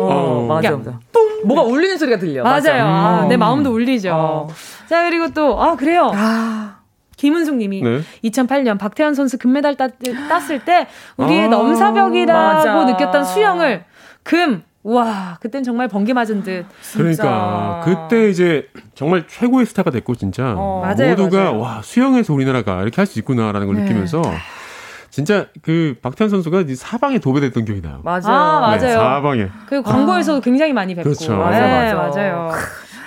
Speaker 8: 어,
Speaker 7: 어.
Speaker 8: 맞아,
Speaker 1: 야,
Speaker 8: 맞아. 뭐가 울리는 소리가 들려.
Speaker 1: 맞아요. 아,
Speaker 8: 음.
Speaker 1: 내 마음도 울리죠.
Speaker 8: 어.
Speaker 1: 자, 그리고 또, 아, 그래요.
Speaker 8: 아,
Speaker 1: 김은숙 님이
Speaker 7: 네.
Speaker 1: 2008년 박태환 선수 금메달 땄, 땄을 때 우리의
Speaker 7: 아,
Speaker 1: 넘사벽이라고
Speaker 8: 맞아.
Speaker 1: 느꼈던 수영을 금! 와, 그땐 정말 번개 맞은 듯.
Speaker 7: 그러니까 그때 이제 정말 최고의 스타가 됐고 진짜
Speaker 8: 어.
Speaker 1: 맞아요,
Speaker 7: 모두가
Speaker 1: 맞아요.
Speaker 7: 와 수영에서 우리나라가 이렇게 할 수 있구나라는 걸
Speaker 8: 네.
Speaker 7: 느끼면서 진짜 그 박태환 선수가 이제 사방에 도배됐던 기억이 나요.
Speaker 8: 맞아.
Speaker 1: 아, 맞아요.
Speaker 7: 네, 사방에.
Speaker 1: 그 광고에서도 굉장히 많이 뵙고.
Speaker 7: 그렇죠.
Speaker 1: 네,
Speaker 8: 맞아, 맞아.
Speaker 1: 맞아요.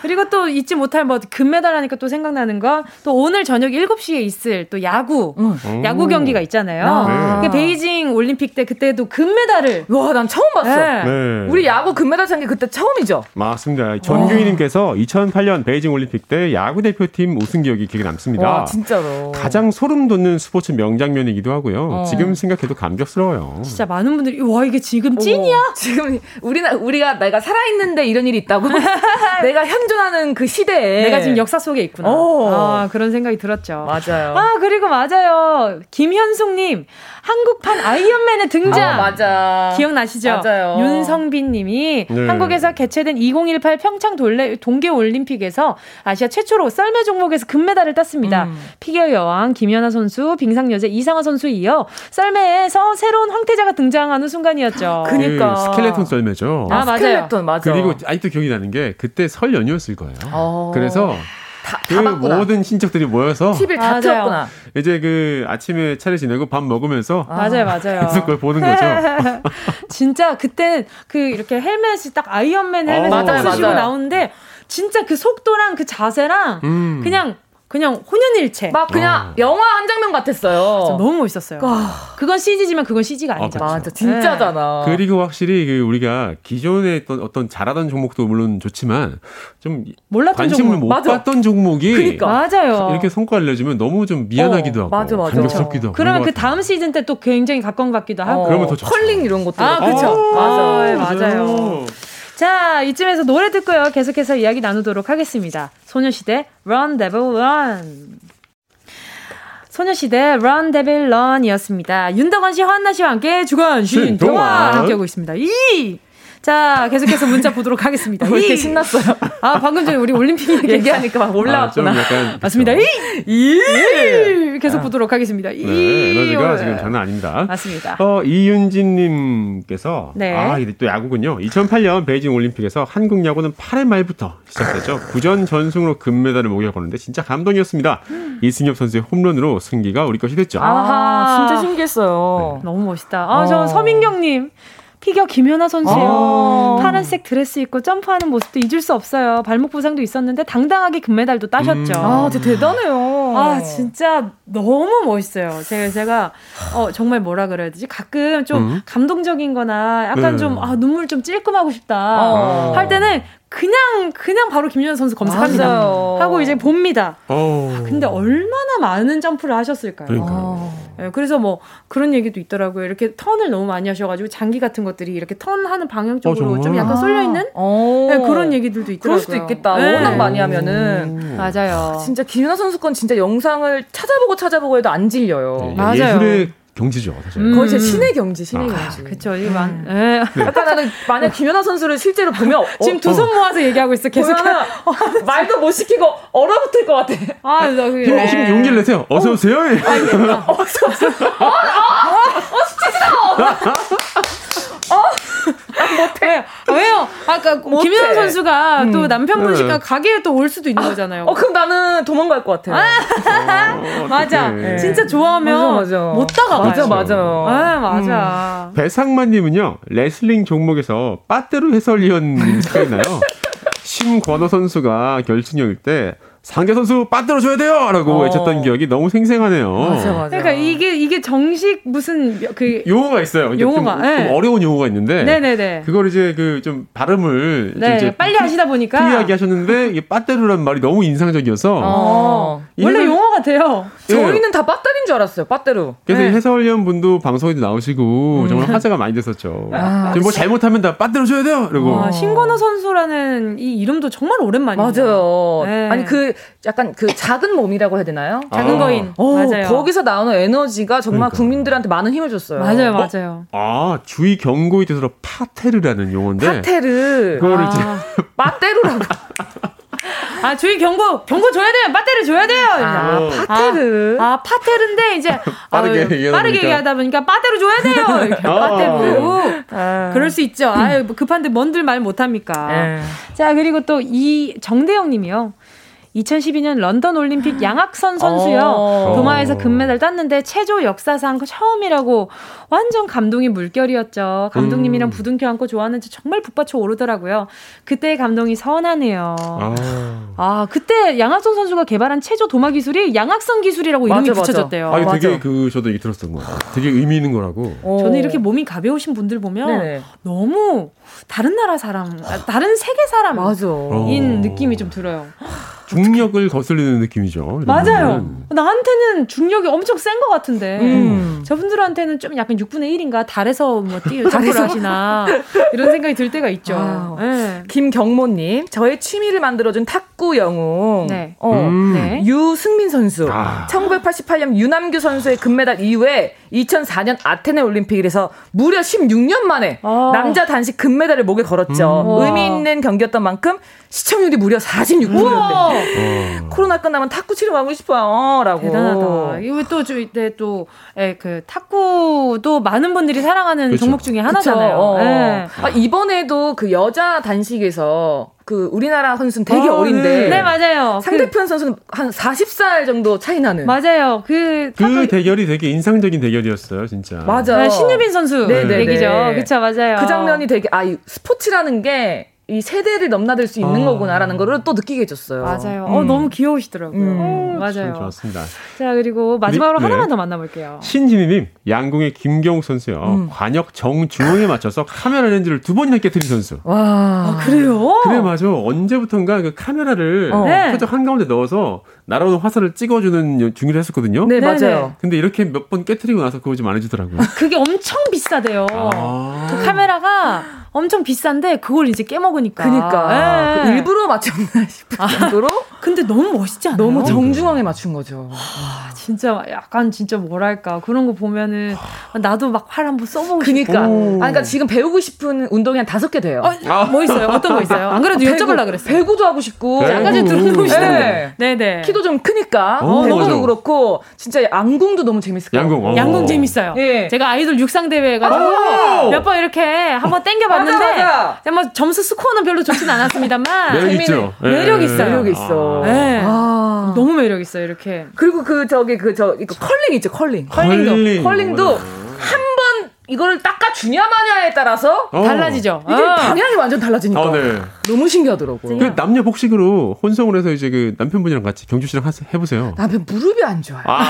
Speaker 1: 그리고 또 잊지 못할 뭐 금메달 하니까 또 생각나는 건 또 오늘 저녁 7시에 있을 또 야구
Speaker 7: 음.
Speaker 1: 야구 경기가 있잖아요.
Speaker 8: 아.
Speaker 1: 그 베이징 올림픽 때 그때도 금메달을
Speaker 8: 와, 난 처음 봤어.
Speaker 1: 네.
Speaker 7: 네.
Speaker 8: 우리 야구 금메달 찬 게 그때 처음이죠?
Speaker 7: 맞습니다. 전규희님께서 2008년 베이징 올림픽 때 야구 대표팀 우승 기억이 기억에 남습니다.
Speaker 8: 와, 진짜로.
Speaker 7: 가장 소름 돋는 스포츠 명장면이기도 하고요.
Speaker 8: 어.
Speaker 7: 지금 생각해도 감격스러워요.
Speaker 1: 진짜 많은 분들이 와 이게 지금 찐이야?
Speaker 8: 어, 지금 우리나 우리가 내가 살아 있는데 이런 일이 있다고? (laughs) 내가 현 존하는 그 시대에
Speaker 1: 내가 지금 역사 속에 있구나.
Speaker 8: 오.
Speaker 1: 아, 그런 생각이 들었죠.
Speaker 8: 맞아요.
Speaker 1: 아, 그리고 맞아요. 김현숙 님, 한국판 아이언맨의 등장.
Speaker 8: 아, 맞아.
Speaker 1: 기억나시죠?
Speaker 8: 맞아요.
Speaker 1: 윤성빈 님이
Speaker 7: 네.
Speaker 1: 한국에서 개최된 2018 평창 돌레, 동계 올림픽에서 아시아 최초로 썰매 종목에서 금메달을 땄습니다.
Speaker 8: 음.
Speaker 1: 피겨 여왕 김연아 선수, 빙상 여제 이상화 선수에 이어 썰매에서 새로운 황태자가 등장하는 순간이었죠.
Speaker 8: 그니까.
Speaker 7: 그 스켈레톤 썰매죠.
Speaker 1: 아, 맞아요.
Speaker 8: 스켈레톤 맞아.
Speaker 7: 그리고 아직도 기억이 나는 게 그때 설 연휴 였을 거예요.
Speaker 8: 어.
Speaker 7: 그래서
Speaker 8: 다, 그다 봤구나.
Speaker 7: 모든 친척들이 모여서
Speaker 8: TV를 다
Speaker 1: 맞아요.
Speaker 8: 틀었구나.
Speaker 7: 이제 그 아침에 차례 지내고 밥 먹으면서
Speaker 1: 맞아요, 맞아요.
Speaker 7: 계속 그걸 보는 거죠. (laughs)
Speaker 1: 진짜 그때는 그 이렇게 헬멧이 딱 아이언맨 헬멧
Speaker 7: 어,
Speaker 1: 딱
Speaker 8: 맞아요,
Speaker 1: 쓰시고. 나오는데 진짜 그 속도랑 그 자세랑
Speaker 7: 음.
Speaker 1: 그냥 그냥 혼연일체.
Speaker 8: 막 그냥
Speaker 7: 어.
Speaker 8: 영화 한 장면 같았어요.
Speaker 1: 진짜 너무 멋있었어요. 그건 CG지만 그건 CG가 아니죠.
Speaker 7: 그렇죠.
Speaker 8: 맞아, 진짜잖아.
Speaker 7: 그리고 확실히 그 우리가 기존에 어떤, 어떤 잘하던 종목도 물론 좋지만 좀
Speaker 1: 몰랐던
Speaker 7: 관심을
Speaker 1: 종목.
Speaker 7: 못
Speaker 8: 맞아.
Speaker 7: 받던 종목이
Speaker 8: 그러니까.
Speaker 1: 맞아요.
Speaker 7: 이렇게 성과를 내주면 너무 좀 미안하기도
Speaker 8: 어,
Speaker 7: 하고
Speaker 8: 맞아, 맞아.
Speaker 7: 감격스럽기도 하고
Speaker 1: 그러면 그
Speaker 7: 것.
Speaker 1: 다음 시즌 때 또 굉장히 각광 받기도 하고.
Speaker 8: 어,
Speaker 7: 그러면 더 좋죠.
Speaker 8: 컬링 이런 것도.
Speaker 1: 아, 그쵸.
Speaker 7: 어,
Speaker 1: 맞아요.
Speaker 7: 맞아요.
Speaker 1: 맞아요. 자, 이쯤에서 노래 듣고요. 계속해서 이야기 나누도록 하겠습니다. 소녀시대 Run Devil Run. 소녀시대 Run Devil Run이었습니다. 윤덕원 씨, 환나 씨와 함께 주간
Speaker 7: 동안.
Speaker 1: 동안 함께하고 있습니다. 이 자, 계속해서 문자 보도록 하겠습니다.
Speaker 8: 왜 이렇게
Speaker 1: 이.
Speaker 8: 신났어요?
Speaker 1: 아, 방금 전에 우리 올림픽
Speaker 8: 얘기하니까 막 올라왔구나.
Speaker 7: 아, 좀 약간
Speaker 1: 맞습니다. 이, 이 계속 보도록 하겠습니다. 이
Speaker 7: 네, 에너지가. 지금 장난 아닙니다.
Speaker 1: 맞습니다.
Speaker 7: 어, 이윤진님께서
Speaker 1: 네.
Speaker 7: 아 이게 또 야구군요. 2008년 베이징 올림픽에서 한국 야구는 8회 말부터 시작됐죠. 구전 전승으로 금메달을 목격하는데 진짜 감동이었습니다. 이승엽 선수의 홈런으로 승기가 우리 것이 됐죠.
Speaker 8: 아, 진짜 신기했어요.
Speaker 1: 너무 멋있다. 아,
Speaker 8: 어.
Speaker 1: 저 서민경님. 피겨 김연아 선수요.
Speaker 8: 어.
Speaker 1: 파란색 드레스 입고 점프하는 모습도 잊을 수 없어요. 발목 부상도 있었는데 당당하게 금메달도 따셨죠.
Speaker 7: 음.
Speaker 8: 아, 대단해요.
Speaker 1: 아, 진짜 너무 멋있어요. 제가, 제가, 어, 정말 뭐라 그래야 되지? 가끔 좀
Speaker 7: 음.
Speaker 1: 감동적인 거나 약간
Speaker 7: 네.
Speaker 1: 좀, 아, 눈물 좀 찔끔하고 싶다.
Speaker 8: 어.
Speaker 1: 할 때는 그냥, 그냥 바로 김연아 선수 검색합니다.
Speaker 8: 맞아요.
Speaker 1: 하고 이제 봅니다.
Speaker 7: 어.
Speaker 1: 근데 얼마나 많은 점프를 하셨을까요? 예, 그래서 뭐 그런 얘기도 있더라고요. 이렇게 턴을 너무 많이 하셔가지고 장기 같은 것들이 이렇게 턴하는 방향 쪽으로
Speaker 7: 정말?
Speaker 1: 좀 약간 쏠려 있는
Speaker 8: 어.
Speaker 1: 네, 그런 얘기들도 있더라고요.
Speaker 8: 그럴 수도 있겠다.
Speaker 1: 네.
Speaker 8: 워낙 많이 하면은.
Speaker 1: 맞아요.
Speaker 8: 진짜 김연아 선수 건 진짜 영상을 찾아보고 찾아보고 해도 안 질려요.
Speaker 7: 네,
Speaker 1: 맞아요.
Speaker 7: 예술의 경지죠, 사실.
Speaker 1: 음.
Speaker 8: 거의 제 신의 경지, 신의
Speaker 7: 아,
Speaker 8: 경지.
Speaker 1: 그쵸. 이 만, 예.
Speaker 7: 네.
Speaker 8: 약간 나는 만약 김연아 선수를 실제로 보면 어,
Speaker 1: 지금 두 손 모아서 얘기하고 있어. 계속.
Speaker 8: 보면은 말도 못 시키고 얼어붙을 것 같아.
Speaker 1: 아, 나 그게.
Speaker 7: 힘, 힘 용기를 내세요. 어서 오세요.
Speaker 1: 못해. 아, 왜요? 아까
Speaker 8: 못해.
Speaker 1: 김연아 선수가 또 남편분이니까
Speaker 7: 네.
Speaker 1: 가게에 또 올 수도 있는 거잖아요.
Speaker 8: 어, 그럼 나는 도망갈 것 같아요. (laughs)
Speaker 1: 맞아.
Speaker 7: 어떡해.
Speaker 1: 진짜 좋아하면
Speaker 8: 맞아, 맞아.
Speaker 1: 못 다가가요.
Speaker 8: 맞아, 맞아.
Speaker 1: 아, 맞아.
Speaker 7: 배상만님은요 레슬링 종목에서 빠떼로 해설위원 생각나요. 심권호 (laughs) 선수가 결승전일 때 상대 선수 빠떼로 줘야 돼요라고
Speaker 8: 어.
Speaker 7: 외쳤던 기억이 너무 생생하네요.
Speaker 8: 맞아, 맞아.
Speaker 1: 그러니까 이게 이게 정식 무슨 그
Speaker 7: 용어가 있어요.
Speaker 1: 용어가,
Speaker 7: 좀,
Speaker 1: 네.
Speaker 7: 좀 어려운 용어가 있는데
Speaker 1: 네네네.
Speaker 7: 그걸 이제 그 좀 발음을 좀
Speaker 1: 네,
Speaker 7: 이제
Speaker 1: 빨리 하시다 보니까
Speaker 7: 프리하게 하셨는데 이게 빠떼로란 말이 너무 인상적이어서
Speaker 1: 어. 원래
Speaker 7: 이걸-
Speaker 1: 용어 같아요.
Speaker 7: 예.
Speaker 8: 저희는 다 빠따린 줄 알았어요, 빠떼로.
Speaker 7: 그래서
Speaker 1: 네.
Speaker 7: 이 해설위원 분도 방송에도 나오시고
Speaker 1: 음.
Speaker 7: 정말 화제가 많이 됐었죠.
Speaker 8: 아,
Speaker 7: 지금 뭐 잘못하면 다 빠떼로 줘야 돼요. 그리고
Speaker 1: 와, 신건호 선수라는 이 이름도 정말 오랜만이에요.
Speaker 8: 맞아요.
Speaker 1: 네.
Speaker 8: 아니 그 약간 그 작은 몸이라고 해야 되나요?
Speaker 1: 작은
Speaker 7: 아.
Speaker 1: 거인.
Speaker 8: 어,
Speaker 1: 맞아요.
Speaker 8: 거기서 나오는 에너지가 정말
Speaker 7: 그러니까.
Speaker 8: 국민들한테 많은 힘을 줬어요.
Speaker 1: 맞아요, 맞아요.
Speaker 7: 아 주의 경고의 뜻으로 파테르라는 용어인데
Speaker 8: 파테르,
Speaker 7: 그거를
Speaker 1: 아.
Speaker 7: 이제 (laughs)
Speaker 8: 빠떼로라고. (laughs)
Speaker 1: 아, 주의 경고, 경고 줘야 돼요. 빠떼를 줘야 돼요.
Speaker 7: 아.
Speaker 1: 이제.
Speaker 8: 파테르.
Speaker 1: 아, 파테르인데 이제 (laughs)
Speaker 7: 빠르게
Speaker 1: 아유,
Speaker 7: 얘기하다
Speaker 1: 빠르게
Speaker 7: 보니까.
Speaker 1: 얘기하다 보니까 빠떼로 줘야 돼요. 이렇게
Speaker 7: 아.
Speaker 1: 빠떼로.
Speaker 8: 아.
Speaker 1: 그럴 수 있죠. 아유, 뭐 급한데 뭔들 말 못합니까?
Speaker 8: 예.
Speaker 1: 자, 그리고 또 이 정대영 님이요. 2012년 런던 올림픽 양학선 선수요.
Speaker 8: 어.
Speaker 1: 도마에서 금메달 땄는데 체조 역사상 처음이라고 완전 감동이 물결이었죠. 감독님이랑
Speaker 7: 음.
Speaker 1: 부둥켜 안고 좋아하는지 정말 북받쳐 오르더라고요. 그때의 감동이 선하네요. 아.
Speaker 7: 아,
Speaker 1: 그때 양학선 선수가 개발한 체조 도마 기술이 양학선 기술이라고 이름이
Speaker 8: 맞아.
Speaker 1: 붙여졌대요.
Speaker 7: 아니 되게
Speaker 8: 맞아.
Speaker 7: 그 저도 얘기 들었던 거. 되게 의미 있는 거라고.
Speaker 8: 어.
Speaker 1: 저는 이렇게 몸이 가벼우신 분들 보면
Speaker 8: 네네.
Speaker 1: 너무 다른 나라 사람, 아, 다른 세계 사람인
Speaker 8: 맞아.
Speaker 7: 어.
Speaker 1: 느낌이 좀 들어요.
Speaker 7: 중력을 거슬리는 느낌이죠.
Speaker 1: 맞아요.
Speaker 7: 거는.
Speaker 1: 나한테는 중력이 엄청 센 것 같은데
Speaker 8: 음.
Speaker 1: 저분들한테는 좀 약간 6분의 1인가 달에서 뭐 뛰어 점프를 (laughs) 하시나 이런 생각이 들 때가 있죠.
Speaker 8: 아.
Speaker 1: 네.
Speaker 8: 김경모님, 저의 취미를 만들어준 탁구 영웅.
Speaker 1: 네.
Speaker 8: 어.
Speaker 7: 음.
Speaker 1: 네.
Speaker 8: 유승민 선수.
Speaker 7: 아.
Speaker 8: 1988년 유남규 선수의 금메달 이후에 2004년 아테네 올림픽에서 무려 16년 만에
Speaker 1: 아.
Speaker 8: 남자 단식 금 메달을 목에 걸었죠.
Speaker 1: 음.
Speaker 8: 의미 있는 경기였던 만큼 시청률이 무려 46%였대.
Speaker 1: 우와
Speaker 7: 어.
Speaker 8: 코로나 끝나면 탁구 치러 가고 싶어요. 라고.
Speaker 1: 대단하다. 이거 또저 이때 또그 탁구도 많은 분들이 사랑하는
Speaker 7: 그쵸.
Speaker 1: 종목 중에? 하나잖아요.
Speaker 8: 어.
Speaker 1: 네.
Speaker 8: 아, 이번에도 그 여자 단식에서 그 우리나라 선수는 되게
Speaker 7: 아,
Speaker 8: 어린데
Speaker 1: 네 맞아요.
Speaker 8: 상대편 선수는 한 40살 정도 차이 나는.
Speaker 1: 그, 맞아요.
Speaker 7: 그그
Speaker 1: 탁구
Speaker 7: 대결이 되게 인상적인 대결이었어요, 진짜.
Speaker 8: 맞아.
Speaker 1: 네, 신유빈 선수
Speaker 8: 네네네.
Speaker 1: 얘기죠. 그쵸 맞아요.
Speaker 8: 그 장면이 되게 아, 이 스포츠라는 게 이 세대를 넘나들 수 있는
Speaker 7: 아.
Speaker 8: 거구나라는 거를 또 느끼게 해줬어요.
Speaker 1: 맞아요.
Speaker 8: 음.
Speaker 1: 어 너무 귀여우시더라고요.
Speaker 8: 음.
Speaker 1: 어,
Speaker 7: 참
Speaker 1: 맞아요.
Speaker 7: 좋았습니다.
Speaker 1: 자 그리고 마지막으로
Speaker 7: 네.
Speaker 1: 하나만 더 만나볼게요.
Speaker 7: 신진희님, 양궁의 김경욱 선수요.
Speaker 8: 음.
Speaker 7: 관역 정중앙에 맞춰서 카메라 렌즈를 두 번이나 깨뜨린 선수.
Speaker 8: 와.
Speaker 1: 아 그래요?
Speaker 7: 그래 맞아. 언제부턴가 그 카메라를
Speaker 8: 어.
Speaker 1: 네.
Speaker 7: 표적 한가운데 넣어서 날아오는 화살을 찍어주는 중계를 했었거든요.
Speaker 8: 네. 맞아요.
Speaker 7: 근데 이렇게 몇 번 깨뜨리고 나서 그거 좀 안 해주더라고요.
Speaker 1: 그게 엄청 비싸대요.
Speaker 7: 아.
Speaker 1: 그 카메라가 엄청 비싼데 그걸 이제 깨먹으니까.
Speaker 8: 그니까.
Speaker 1: 예.
Speaker 8: 그 일부러 맞췄나 싶을 정도로
Speaker 1: 근데 너무 멋있지 않아요?
Speaker 8: 너무 정중앙에 맞춘 거죠.
Speaker 1: 아, 진짜 약간 진짜 뭐랄까 그런 거 보면은 나도 막 활 한번 써보고
Speaker 8: 그니까. 아,
Speaker 7: 오.
Speaker 8: 그러니까 지금 배우고 싶은 운동이 한 다섯 개 돼요.
Speaker 1: 어, 뭐 있어요? 어떤 거 있어요? 안 그래도
Speaker 8: 배구,
Speaker 1: 여쭤보려 그랬어요.
Speaker 8: 배구도 하고 싶고.
Speaker 7: 배구.
Speaker 1: 전에 들어오시던데.
Speaker 8: 네.
Speaker 1: 네 네.
Speaker 8: 키도 좀 크니까
Speaker 7: 오,
Speaker 8: 배구도
Speaker 7: 맞아.
Speaker 8: 그렇고 진짜 양궁도 너무 재밌을 것
Speaker 7: 양궁. 어.
Speaker 1: 양궁 재밌어요.
Speaker 8: 예.
Speaker 1: 제가 아이돌 육상 대회 해가지고
Speaker 7: 오!
Speaker 1: 몇번 이렇게 한번 땡겨봤는데
Speaker 8: 맞아, 맞아.
Speaker 1: 근데 뭐 점수 스코어는 별로 좋진 않았습니다만
Speaker 7: 매력 있죠.
Speaker 1: 매력
Speaker 7: 예.
Speaker 1: 있어요.
Speaker 8: 매력 있어.
Speaker 1: 네.
Speaker 8: 아.
Speaker 1: 너무 매력 있어요 이렇게.
Speaker 8: 그리고 그 저기 그 저 이거 컬링 있죠 컬링.
Speaker 1: 컬링도.
Speaker 7: 컬링.
Speaker 8: 컬링도 한 번 이거를 닦아 주냐 마냐에 따라서
Speaker 7: 어.
Speaker 1: 달라지죠.
Speaker 8: 이게
Speaker 1: 어.
Speaker 8: 방향이 완전 달라지니까
Speaker 7: 아, 네.
Speaker 8: 너무 신기하더라고요.
Speaker 7: 그 남녀 복식으로 혼성을 해서 이제 그 남편분이랑 같이 경주 씨랑 하- 해보세요.
Speaker 8: 남편 무릎이 안 좋아요.
Speaker 7: 아,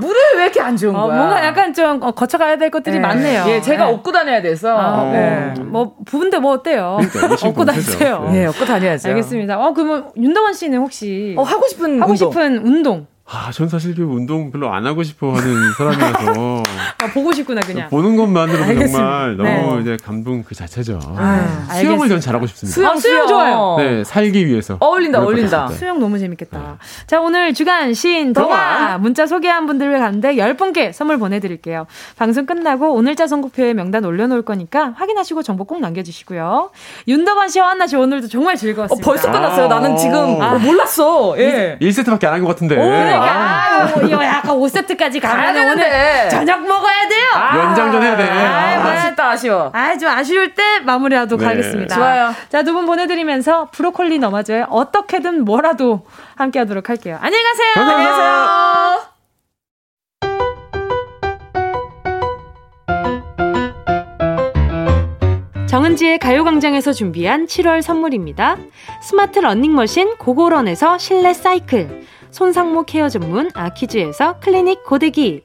Speaker 8: 무릎이 왜 이렇게 안 좋은
Speaker 1: 어,
Speaker 8: 거야?
Speaker 1: 뭔가 약간 좀 어, 거쳐가야 될 것들이
Speaker 8: 네.
Speaker 1: 많네요.
Speaker 8: 예, 제가
Speaker 1: 네.
Speaker 8: 업고 다녀야 돼서.
Speaker 1: 아,
Speaker 8: 네.
Speaker 1: 뭐, 뭐 부부인데 뭐 어때요?
Speaker 7: 그러니까 (laughs)
Speaker 1: 업고. 다니세요.
Speaker 7: 네.
Speaker 8: 예, 업고 다녀야죠.
Speaker 1: 알겠습니다. 어 그러면 윤동원 씨는 혹시
Speaker 8: 어, 하고 싶은
Speaker 1: 하고
Speaker 8: 운동.
Speaker 1: 싶은 운동?
Speaker 7: 아, 전 사실 그 운동 별로 안 하고 싶어 하는 사람이라서. (laughs)
Speaker 1: 아, 보고 싶구나 그냥.
Speaker 12: 보는 것만으로도
Speaker 1: 알겠습니다.
Speaker 12: 정말 너무
Speaker 1: 네.
Speaker 12: 이제 감동 그 자체죠.
Speaker 1: 아,
Speaker 12: 수영을
Speaker 1: 알겠습니다.
Speaker 12: 전 잘하고 싶습니다.
Speaker 1: 수영, 수영 좋아요.
Speaker 12: 네, 살기 위해서.
Speaker 8: 어울린다, 어울린다.
Speaker 1: 수영 너무 재밌겠다. 자, 오늘 주간 시인 동화. 문자 소개한 분들을 가는데 10분께 선물 보내드릴게요. 방송 끝나고 오늘자 선곡표에 명단 올려놓을 거니까 확인하시고 정보 꼭 남겨주시고요. 윤덕원 씨와 한나 씨 오늘도 정말 즐거웠습니다.
Speaker 8: 어, 벌써 끝났어요. 나는 지금
Speaker 1: 아.
Speaker 8: 어, 몰랐어. 예.
Speaker 12: 1세트밖에 안 한 것 같은데.
Speaker 1: 그러니까 아유, 이거 약간 5세트까지 가면 오늘
Speaker 8: 되는데.
Speaker 1: 저녁 먹어야 돼요.
Speaker 12: 연장전 해야 돼.
Speaker 1: 아, 뭐,
Speaker 8: 아쉽다, 아쉬워.
Speaker 1: 아, 좀 아쉬울 때 마무리하도록
Speaker 12: 네.
Speaker 1: 하겠습니다.
Speaker 8: 좋아요.
Speaker 1: 자, 두 분 보내드리면서 브로콜리 너마저의 어떻게든 뭐라도 함께 하도록 할게요. 안녕히 가세요.
Speaker 12: 감사합니다.
Speaker 1: 정은지의 가요광장에서 준비한 7월 선물입니다. 스마트 러닝머신 고고런에서 실내 사이클, 손상모 케어 전문 아키즈에서 클리닉 고데기,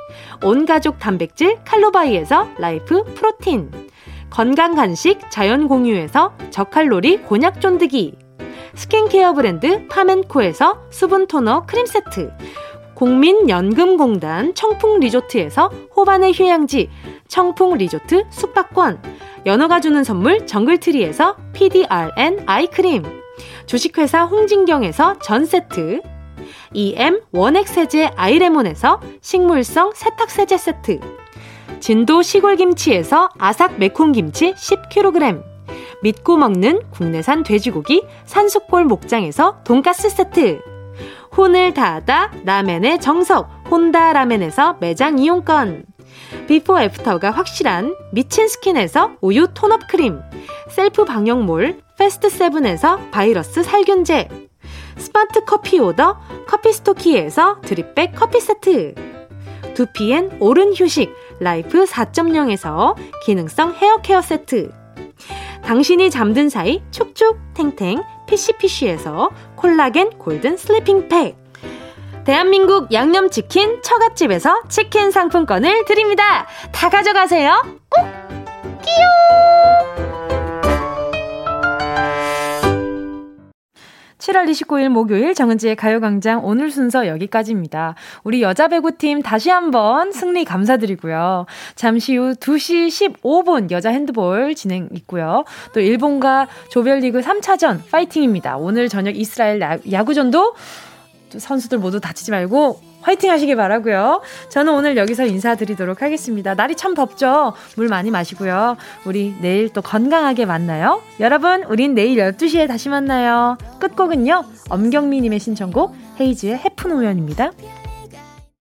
Speaker 1: 온가족 단백질 칼로바이에서 라이프 프로틴, 건강 간식 자연 공유에서 저칼로리 곤약 쫀득이, 스킨케어 브랜드 파멘코에서 수분 토너 크림 세트, 국민연금공단 청풍 리조트에서 호반의 휴양지 청풍 리조트 숙박권, 연어가 주는 선물 정글트리에서 PDRN 아이크림, 주식회사 홍진경에서 전 세트, EM 원액세제 아이레몬에서 식물성 세탁세제 세트, 진도 시골김치에서 아삭 매콤김치 10kg, 믿고 먹는 국내산 돼지고기 산수골 목장에서 돈가스 세트, 혼을 다하다 라멘의 정석 혼다 라멘에서 매장 이용권, 비포 애프터가 확실한 미친 스킨에서 우유 tone-up 크림, 셀프 방역몰 패스트 세븐에서 바이러스 살균제, 스마트 커피 오더 커피 스토키에서 드립백 커피 세트, 두피엔 옳은 휴식 라이프 4.0에서 기능성 헤어 케어 세트, 당신이 잠든 사이 촉촉 탱탱 피시피시에서 콜라겐 golden sleeping 팩, 대한민국 양념치킨 처갓집에서 치킨 상품권을 드립니다. 다 가져가세요. 꼭 끼요. 7월 29일 목요일 정은지의 가요광장 오늘 순서 여기까지입니다. 우리 여자 배구팀 다시 한번 승리 감사드리고요. 잠시 후 2시 15분 여자 핸드볼 진행 있고요. 또 일본과 조별리그 3차전 파이팅입니다. 오늘 저녁 이스라엘 야- 야구전도 또 선수들 모두 다치지 말고 화이팅 하시길 바라고요. 저는 오늘 여기서 인사드리도록 하겠습니다. 날이 참 덥죠? 물 많이 마시고요. 우리 내일 또 건강하게 만나요. 여러분, 우린 내일 12시에 다시 만나요. 끝곡은요. 엄경미 님의 신청곡 헤이즈의 해픈 우연입니다.